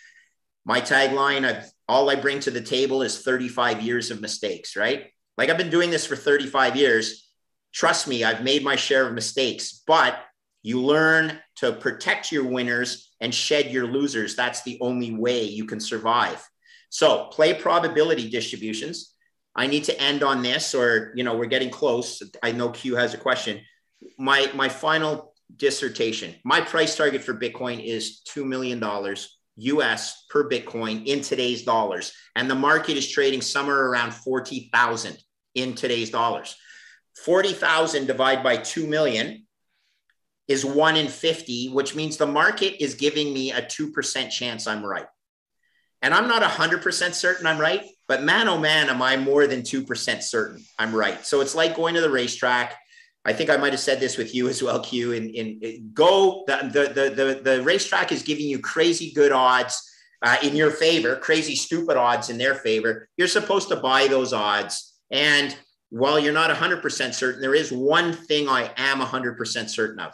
My tagline of all I bring to the table is 35 years of mistakes, right? Like I've been doing this for 35 years Trust me, I've made my share of mistakes, but you learn to protect your winners and shed your losers. That's the only way you can survive. So play probability distributions. I need to end on this, or you know, we're getting close. I know Q has a question. My my final dissertation. My price target for Bitcoin is two million dollars US per Bitcoin in today's dollars, and the market is trading somewhere around forty thousand in today's dollars. 40,000 divided by 2 million is one in 50, which means the market is giving me a 2% chance I'm right. And I'm not 100% certain I'm right, but man, oh man, am I more than 2% certain I'm right. So it's like going to the racetrack. I think I might have said this with you as well, Q. In, in, in go, the, the, the, the, racetrack is giving you crazy good odds uh, in your favor, crazy stupid odds in their favor. You're supposed to buy those odds. And while you're not 100% certain, there is one thing I am 100% certain of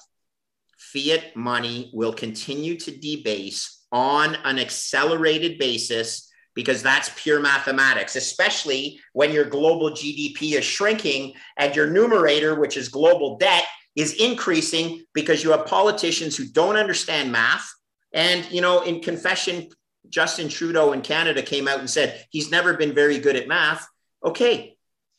fiat money will continue to debase on an accelerated basis because that's pure mathematics, especially when your global GDP is shrinking and your numerator, which is global debt, is increasing because you have politicians who don't understand math. And, you know, in confession, Justin Trudeau in Canada came out and said he's never been very good at math. Okay,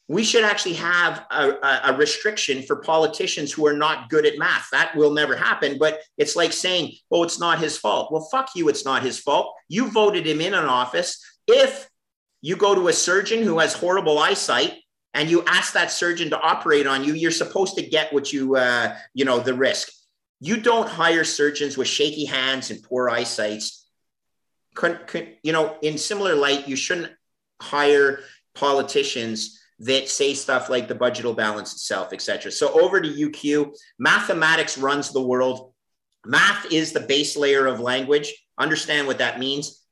we should actually have a, a, restriction for politicians who are not good at math. That will never happen. But it's like saying, oh, it's not his fault. Well, fuck you, it's not his fault. You voted him in an office. If you go to a surgeon who has horrible eyesight and you ask that surgeon to operate on you, you're supposed to get what you, uh, you know, the risk. You don't hire surgeons with shaky hands and poor eyesight. you know, in similar light, you shouldn't hire politicians that say stuff like the budget will balance itself, etc. So over to UQ. Mathematics runs the world. Math is the base layer of language. Understand what that means.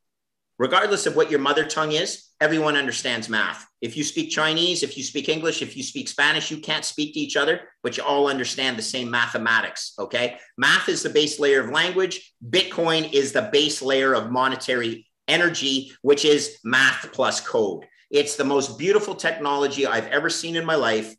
Regardless of what your mother tongue is, everyone understands math. If you speak Chinese, if you speak English, if you speak Spanish, you can't speak to each other, but you all understand the same mathematics. Okay. Math is the base layer of language. Bitcoin is the base layer of monetary energy, which is math plus code. It's the most beautiful technology I've ever seen in my life.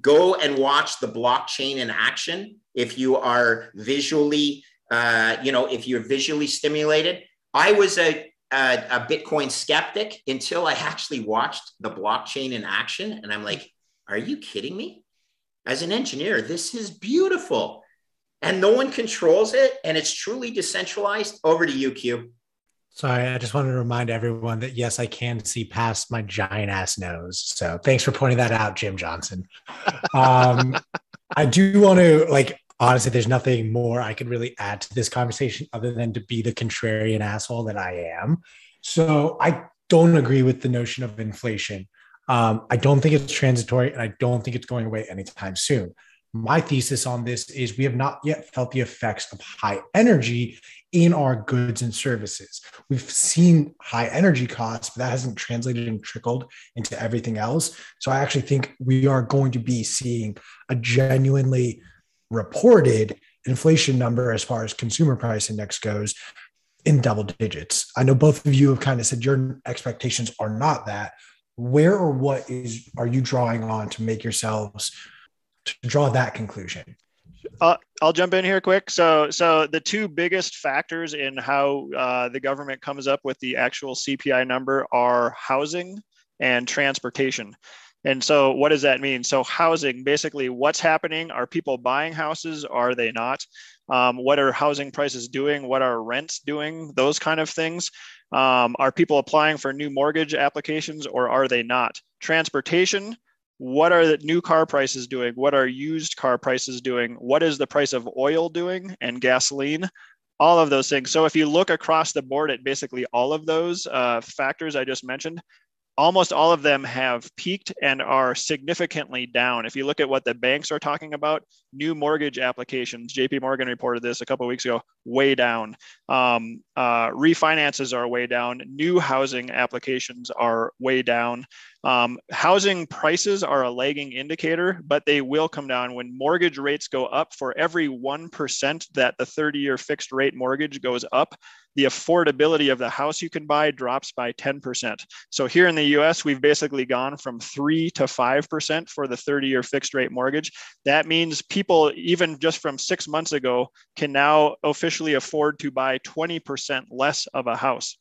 Go and watch the blockchain in action if you are visually, uh, you know, if you're visually stimulated. I was a, a, a Bitcoin skeptic until I actually watched the blockchain in action. And I'm like, are you kidding me? As an engineer, this is beautiful. And no one controls it. And it's truly decentralized. Over to you, Q. Sorry, I just wanted to remind everyone that yes, I can see past my giant ass nose. So thanks for pointing that out, Jim Johnson. Um, I do want to like honestly, there's nothing more I could really add to this conversation other than to be the contrarian asshole that I am. So I don't agree with the notion of inflation. Um, I don't think it's transitory, and I don't think it's going away anytime soon. My thesis on this is we have not yet felt the effects of high energy in our goods and services. We've seen high energy costs, but that hasn't translated and trickled into everything else. So I actually think we are going to be seeing a genuinely reported inflation number as far as consumer price index goes in double digits. I know both of you have kind of said your expectations are not that. Where or what is are you drawing on to make yourselves to draw that conclusion? Uh, I'll jump in here quick. So, so the two biggest factors in how uh, the government comes up with the actual CPI number are housing and transportation. And so, what does that mean? So, housing basically, what's happening? Are people buying houses? Are they not? Um, what are housing prices doing? What are rents doing? Those kind of things. Um, are people applying for new mortgage applications or are they not? Transportation what are the new car prices doing? What are used car prices doing? What is the price of oil doing and gasoline? All of those things. So if you look across the board at basically all of those uh, factors i just mentioned almost all of them have peaked and are significantly down. If you look at what the banks are talking about, new mortgage applications, JP Morgan reported this a couple weeks ago, way down. Um, uh, refinances are way down. New housing applications are way down. Um, housing prices are a lagging indicator, but they will come down when mortgage rates go up. For every 1% that the 30 year fixed rate mortgage goes up, the affordability of the house you can buy drops by 10%. So here in the US, we've basically gone from 3 to 5% for the 30 year fixed rate mortgage. That means people, even just from six months ago, can now officially afford to buy 20% less of a house.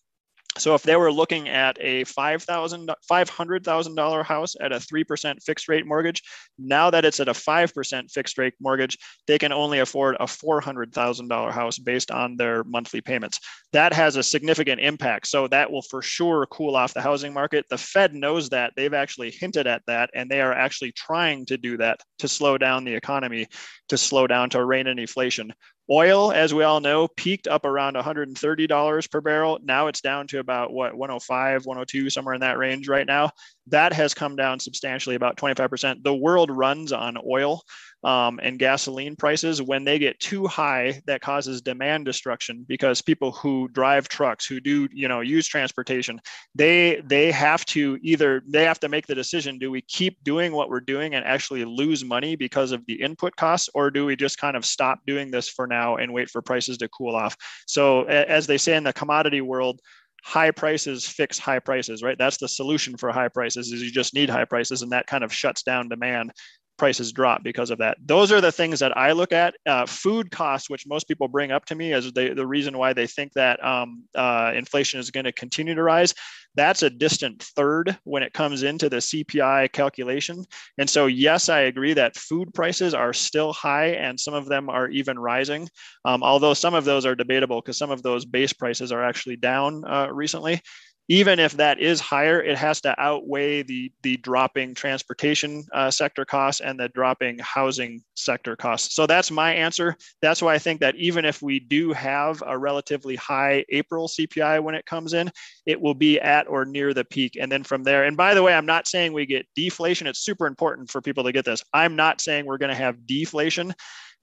So if they were looking at a $5,000, $500,000 house at a 3% fixed rate mortgage, now that it's at a 5% fixed rate mortgage, they can only afford a $400,000 house based on their monthly payments. That has a significant impact. So that will for sure cool off the housing market. The Fed knows that. They've actually hinted at that, and they are actually trying to do that to slow down the economy, to slow down, to rein in inflation. Oil, as we all know, peaked up around $130 per barrel. Now it's down to about what 105, 102, somewhere in that range right now. That has come down substantially, about 25%. The world runs on oil um, and gasoline prices, when they get too high, that causes demand destruction because people who drive trucks, who do you know use transportation, they they have to either they have to make the decision: do we keep doing what we're doing and actually lose money because of the input costs, or do we just kind of stop doing this for now and wait for prices to cool off? So as they say in the commodity world high prices fix high prices right? That's the solution for high prices is you just need high prices and that kind of shuts down demand prices drop because of that. Those are the things that I look at. Uh, food costs, which most people bring up to me as they, the reason why they think that um, uh, inflation is going to continue to rise. That's a distant third when it comes into the CPI calculation. And so, yes, I agree that food prices are still high and some of them are even rising, um, although some of those are debatable because some of those base prices are actually down uh, recently even if that is higher, it has to outweigh the, the dropping transportation uh, sector costs and the dropping housing sector costs. So that's my answer. That's why I think that even if we do have a relatively high April CPI when it comes in, it will be at or near the peak. And then from there, and by the way, I'm not saying we get deflation. It's super important for people to get this. I'm not saying we're going to have deflation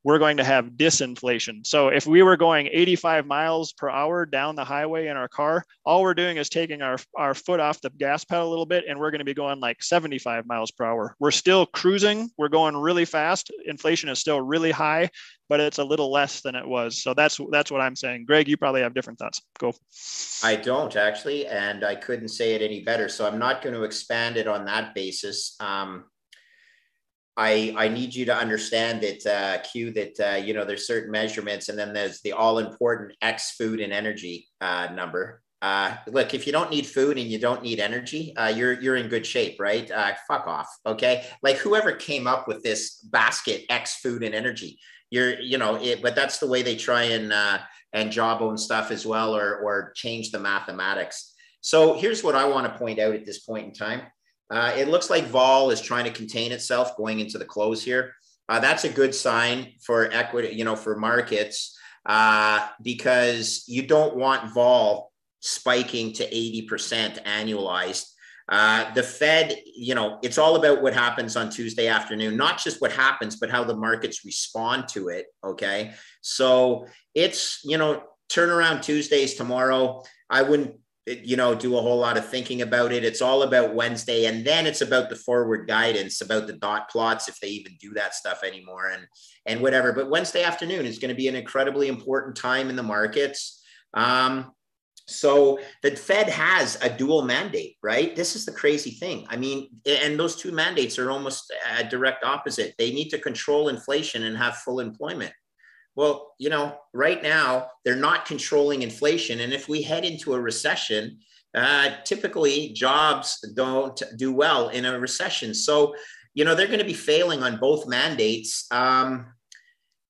we're going to have disinflation. So if we were going 85 miles per hour down the highway in our car, all we're doing is taking our, our foot off the gas pedal a little bit and we're going to be going like 75 miles per hour. We're still cruising, we're going really fast. Inflation is still really high, but it's a little less than it was. So that's that's what I'm saying. Greg, you probably have different thoughts. Go. I don't actually, and I couldn't say it any better. So I'm not going to expand it on that basis. Um, I, I need you to understand that uh, Q that uh, you know there's certain measurements and then there's the all important X food and energy uh, number. Uh, look, if you don't need food and you don't need energy, uh, you're you're in good shape, right? Uh, fuck off, okay? Like whoever came up with this basket X food and energy, you're you know it, but that's the way they try and and jawbone stuff as well, or or change the mathematics. So here's what I want to point out at this point in time. Uh, it looks like vol is trying to contain itself going into the close here. Uh, that's a good sign for equity, you know, for markets uh, because you don't want vol spiking to 80% annualized. Uh, the Fed, you know, it's all about what happens on Tuesday afternoon, not just what happens, but how the markets respond to it. Okay. So it's, you know, turnaround Tuesdays tomorrow. I wouldn't you know do a whole lot of thinking about it. It's all about wednesday and then it's about the forward guidance about the dot plots if they even do that stuff anymore and and whatever. But wednesday afternoon is going to be an incredibly important time in the markets. Um, so the fed has a dual mandate right? This is the crazy thing. I mean and those two mandates are almost a direct opposite. They need to control inflation and have full employment well, you know, right now they're not controlling inflation. And if we head into a recession, uh, typically jobs don't do well in a recession. So, you know, they're going to be failing on both mandates. Um,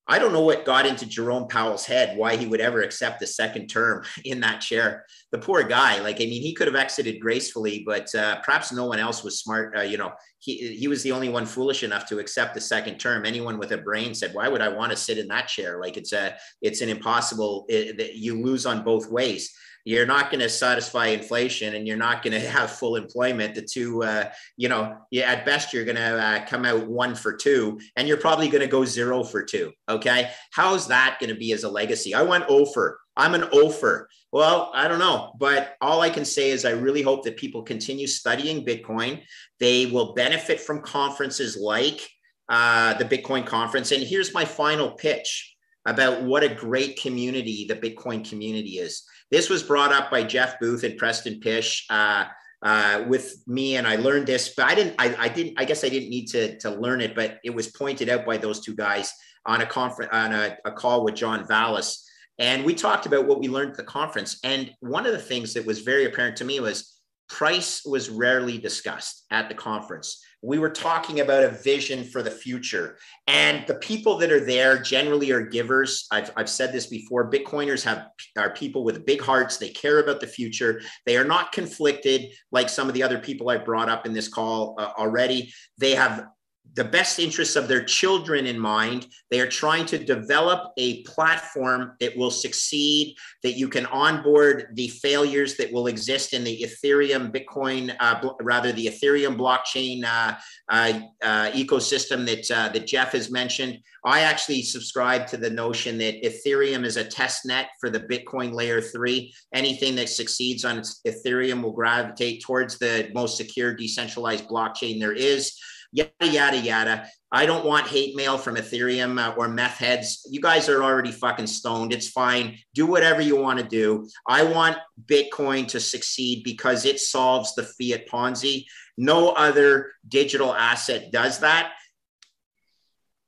I don't know what got into Jerome Powell's head, why he would ever accept a second term in that chair. The poor guy, like, I mean, he could have exited gracefully, but uh, perhaps no one else was smart. Uh, you know, he, he was the only one foolish enough to accept the second term. Anyone with a brain said, why would I want to sit in that chair? Like it's a, it's an impossible, it, you lose on both ways you're not going to satisfy inflation and you're not going to have full employment. The two uh, you know at best you're going to uh, come out one for two and you're probably going to go zero for two okay? How's that going to be as a legacy? I went over. I'm an over. Well i don't know but all i can say is i really hope that people continue studying bitcoin. They will benefit from conferences like uh, the bitcoin conference. And here's my final pitch about what a great community the bitcoin community is this was brought up by Jeff Booth and Preston Pysh uh, uh, with me, and I learned this, but I didn't. I, I, didn't. I guess I didn't need to to learn it, but it was pointed out by those two guys on a conference on a, a call with John Vallis. And we talked about what we learned at the conference. And one of the things that was very apparent to me was price was rarely discussed at the conference. We were talking about a vision for the future. And the people that are there generally are givers. I've, I've said this before Bitcoiners have are people with big hearts. They care about the future. They are not conflicted like some of the other people I brought up in this call uh, already. They have the best interests of their children in mind. They are trying to develop a platform that will succeed, that you can onboard the failures that will exist in the Ethereum, Bitcoin, uh, rather the Ethereum blockchain uh, uh, uh ecosystem that, uh, that Jeff has mentioned. I actually subscribe to the notion that Ethereum is a test net for the Bitcoin layer three. Anything that succeeds on Ethereum will gravitate towards the most secure decentralized blockchain there is yada, yada, yada. I don't want hate mail from Ethereum uh, or meth heads. You guys are already fucking stoned. It's fine. Do whatever you want to do. I want Bitcoin to succeed because it solves the fiat Ponzi. No other digital asset does that.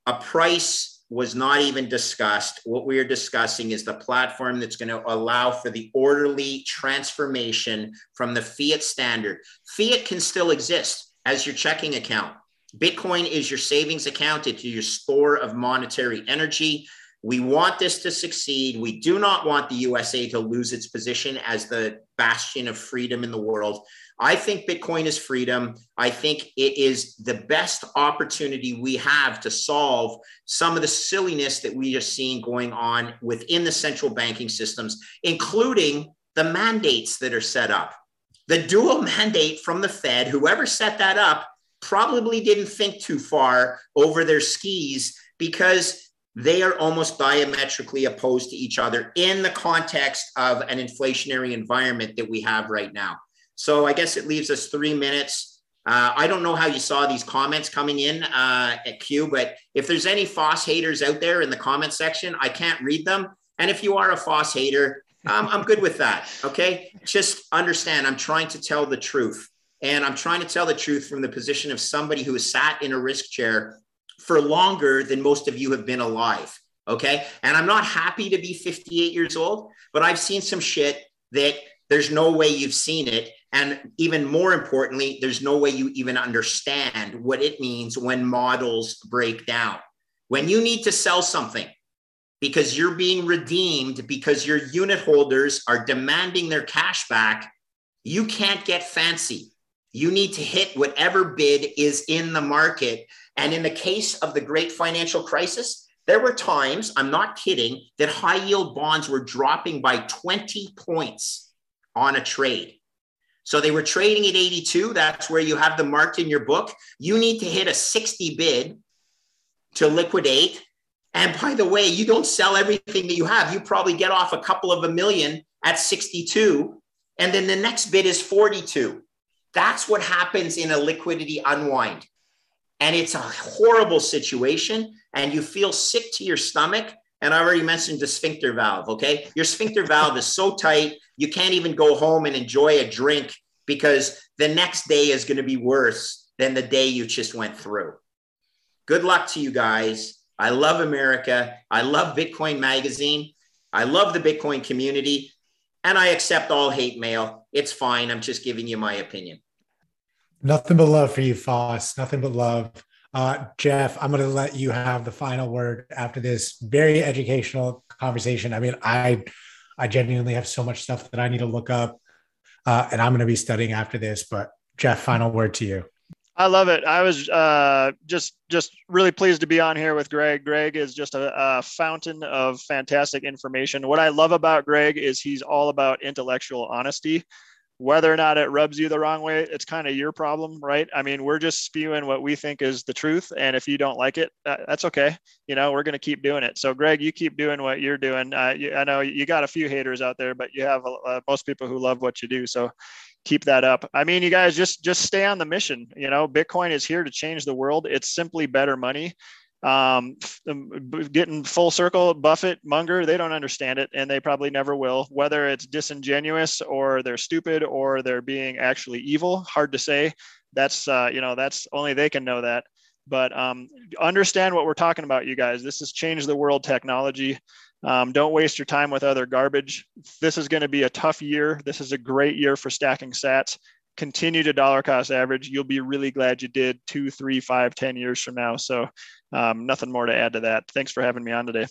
A price was not even discussed. What we are discussing is the platform that's going to allow for the orderly transformation from the fiat standard. Fiat can still exist as your checking account. Bitcoin is your savings account, it's your store of monetary energy. We want this to succeed. We do not want the USA to lose its position as the bastion of freedom in the world. I think Bitcoin is freedom. I think it is the best opportunity we have to solve some of the silliness that we are seeing going on within the central banking systems, including the mandates that are set up. The dual mandate from the Fed, whoever set that up, probably didn't think too far over their skis because they are almost diametrically opposed to each other in the context of an inflationary environment that we have right now. So I guess it leaves us three minutes. Uh, I don't know how you saw these comments coming in uh, at Q, but if there's any FOSS haters out there in the comment section, I can't read them. And if you are a FOSS hater, um, I'm good with that. Okay. Just understand, I'm trying to tell the truth. And I'm trying to tell the truth from the position of somebody who has sat in a risk chair for longer than most of you have been alive. Okay. And I'm not happy to be 58 years old, but I've seen some shit that there's no way you've seen it. And even more importantly, there's no way you even understand what it means when models break down. When you need to sell something because you're being redeemed, because your unit holders are demanding their cash back, you can't get fancy. You need to hit whatever bid is in the market. And in the case of the great financial crisis, there were times, I'm not kidding, that high yield bonds were dropping by 20 points on a trade. So they were trading at 82. That's where you have the marked in your book. You need to hit a 60 bid to liquidate. And by the way, you don't sell everything that you have. You probably get off a couple of a million at 62. And then the next bid is 42. That's what happens in a liquidity unwind. And it's a horrible situation. And you feel sick to your stomach. And I already mentioned the sphincter valve. Okay. Your sphincter valve is so tight, you can't even go home and enjoy a drink because the next day is going to be worse than the day you just went through. Good luck to you guys. I love America. I love Bitcoin Magazine. I love the Bitcoin community. And I accept all hate mail. It's fine. I'm just giving you my opinion. Nothing but love for you, Foss. Nothing but love. Uh, Jeff, I'm going to let you have the final word after this very educational conversation. I mean, I, I genuinely have so much stuff that I need to look up, uh, and I'm going to be studying after this. But Jeff, final word to you. I love it. I was uh, just just really pleased to be on here with Greg. Greg is just a, a, fountain of fantastic information. What I love about Greg is he's all about intellectual honesty whether or not it rubs you the wrong way it's kind of your problem right? I mean we're just spewing what we think is the truth and if you don't like it that's okay. You know we're going to keep doing it. So greg you keep doing what you're doing. Uh, you, i know you got a few haters out there but you have uh, most people who love what you do so keep that up. I mean you guys just just stay on the mission. You know bitcoin is here to change the world. It's simply better money um, um getting full circle buffett munger they don't understand it and they probably never will whether it's disingenuous or they're stupid or they're being actually evil hard to say that's uh, you know that's only they can know that but um, understand what we're talking about you guys this has changed the world technology Um, don't waste your time with other garbage. This is going to be a tough year. This is a great year for stacking sats. Continue to dollar cost average. You'll be really glad you did two, three, five, ten years from now. So, um, nothing more to add to that. Thanks for having me on today.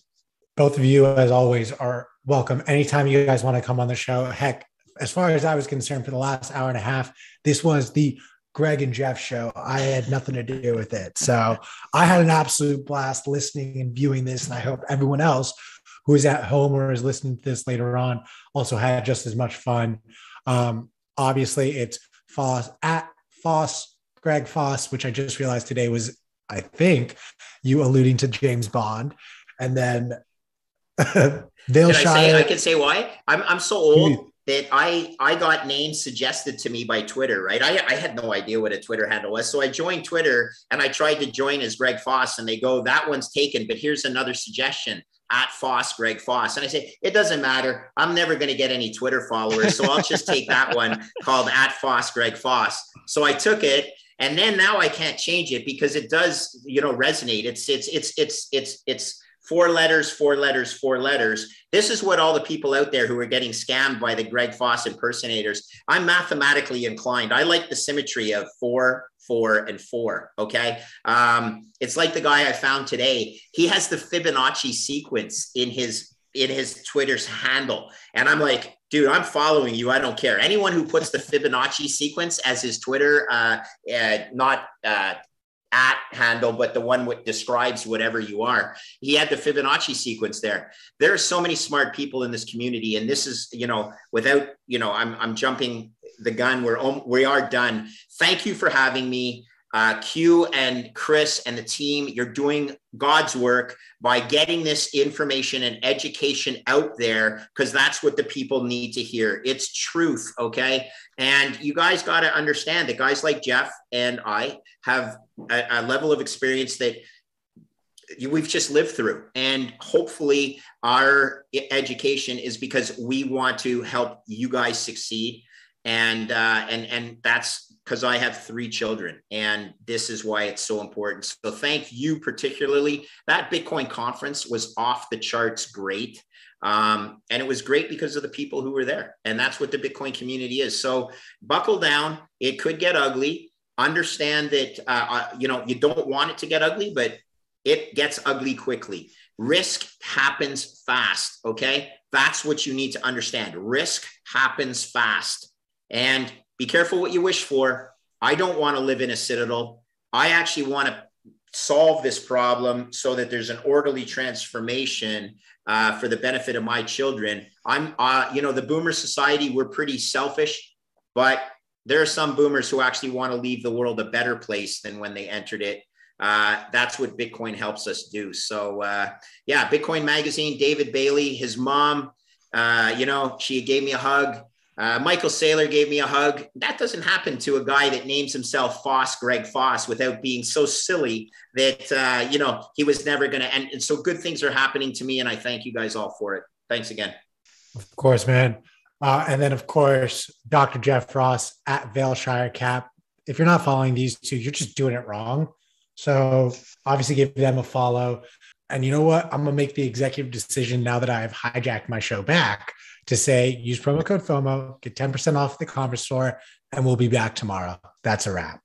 Both of you, as always, are welcome. Anytime you guys want to come on the show, heck, as far as I was concerned, for the last hour and a half, this was the Greg and Jeff show. I had nothing to do with it. So I had an absolute blast listening and viewing this. And I hope everyone else who is at home or is listening to this later on also had just as much fun. Um, obviously, it's Foss at Foss, Greg Foss, which I just realized today was, I think, you alluding to James Bond. And then Vale Can I, say, I can say why. I'm, I'm so old that I I got names suggested to me by Twitter, right? I, I had no idea what a Twitter handle was. So I joined Twitter and I tried to join as Greg Foss, and they go, that one's taken, but here's another suggestion at Foss, Greg Foss. And I say, it doesn't matter. I'm never going to get any Twitter followers. So I'll just take that one called at Foss, Greg Foss. So I took it. And then now I can't change it because it does, you know, resonate. It's, it's, it's, it's, it's, it's, four letters, four letters, four letters. This is what all the people out there who are getting scammed by the Greg Foss impersonators. I'm mathematically inclined. I like the symmetry of four, four, and four. Okay. Um, it's like the guy I found today. He has the Fibonacci sequence in his in his Twitter's handle. And I'm like, dude, I'm following you. I don't care. Anyone who puts the Fibonacci sequence as his Twitter, uh, uh, not uh, at handle, but the one that describes whatever you are. He had the Fibonacci sequence there. There are so many smart people in this community, and this is, you know, without, you know, I'm I'm jumping the gun. We're we are done. Thank you for having me. Uh, Q and Chris and the team, you're doing God's work by getting this information and education out there because that's what the people need to hear. It's truth, okay? And you guys got to understand that guys like Jeff and I have a, a level of experience that we've just lived through and hopefully our education is because we want to help you guys succeed and uh, and and that's because I have three children, and this is why it's so important. So thank you particularly. That Bitcoin conference was off the charts, great, um, and it was great because of the people who were there, and that's what the Bitcoin community is. So buckle down; it could get ugly. Understand that uh, uh you know you don't want it to get ugly, but it gets ugly quickly. Risk happens fast. Okay, that's what you need to understand. Risk happens fast. And be careful what you wish for. I don't want to live in a citadel. I actually want to solve this problem so that there's an orderly transformation uh, for the benefit of my children. I'm, uh, you know, the boomer society, we're pretty selfish, but there are some boomers who actually want to leave the world a better place than when they entered it. Uh, that's what Bitcoin helps us do. So, uh, yeah, Bitcoin Magazine, David Bailey, his mom, uh, you know, she gave me a hug. Uh, Michael Saylor gave me a hug. That doesn't happen to a guy that names himself Foss, Greg Foss, without being so silly that, uh, you know, he was never going to. And, and so good things are happening to me. And I thank you guys all for it. Thanks again. Of course, man. Uh, and then, of course, Dr. Jeff Ross at Vailshire Cap. If you're not following these two, you're just doing it wrong. So obviously, give them a follow. And you know what? I'm going to make the executive decision now that I've hijacked my show back to say use promo code FOMO, get 10% off the conference store, and we'll be back tomorrow. That's a wrap.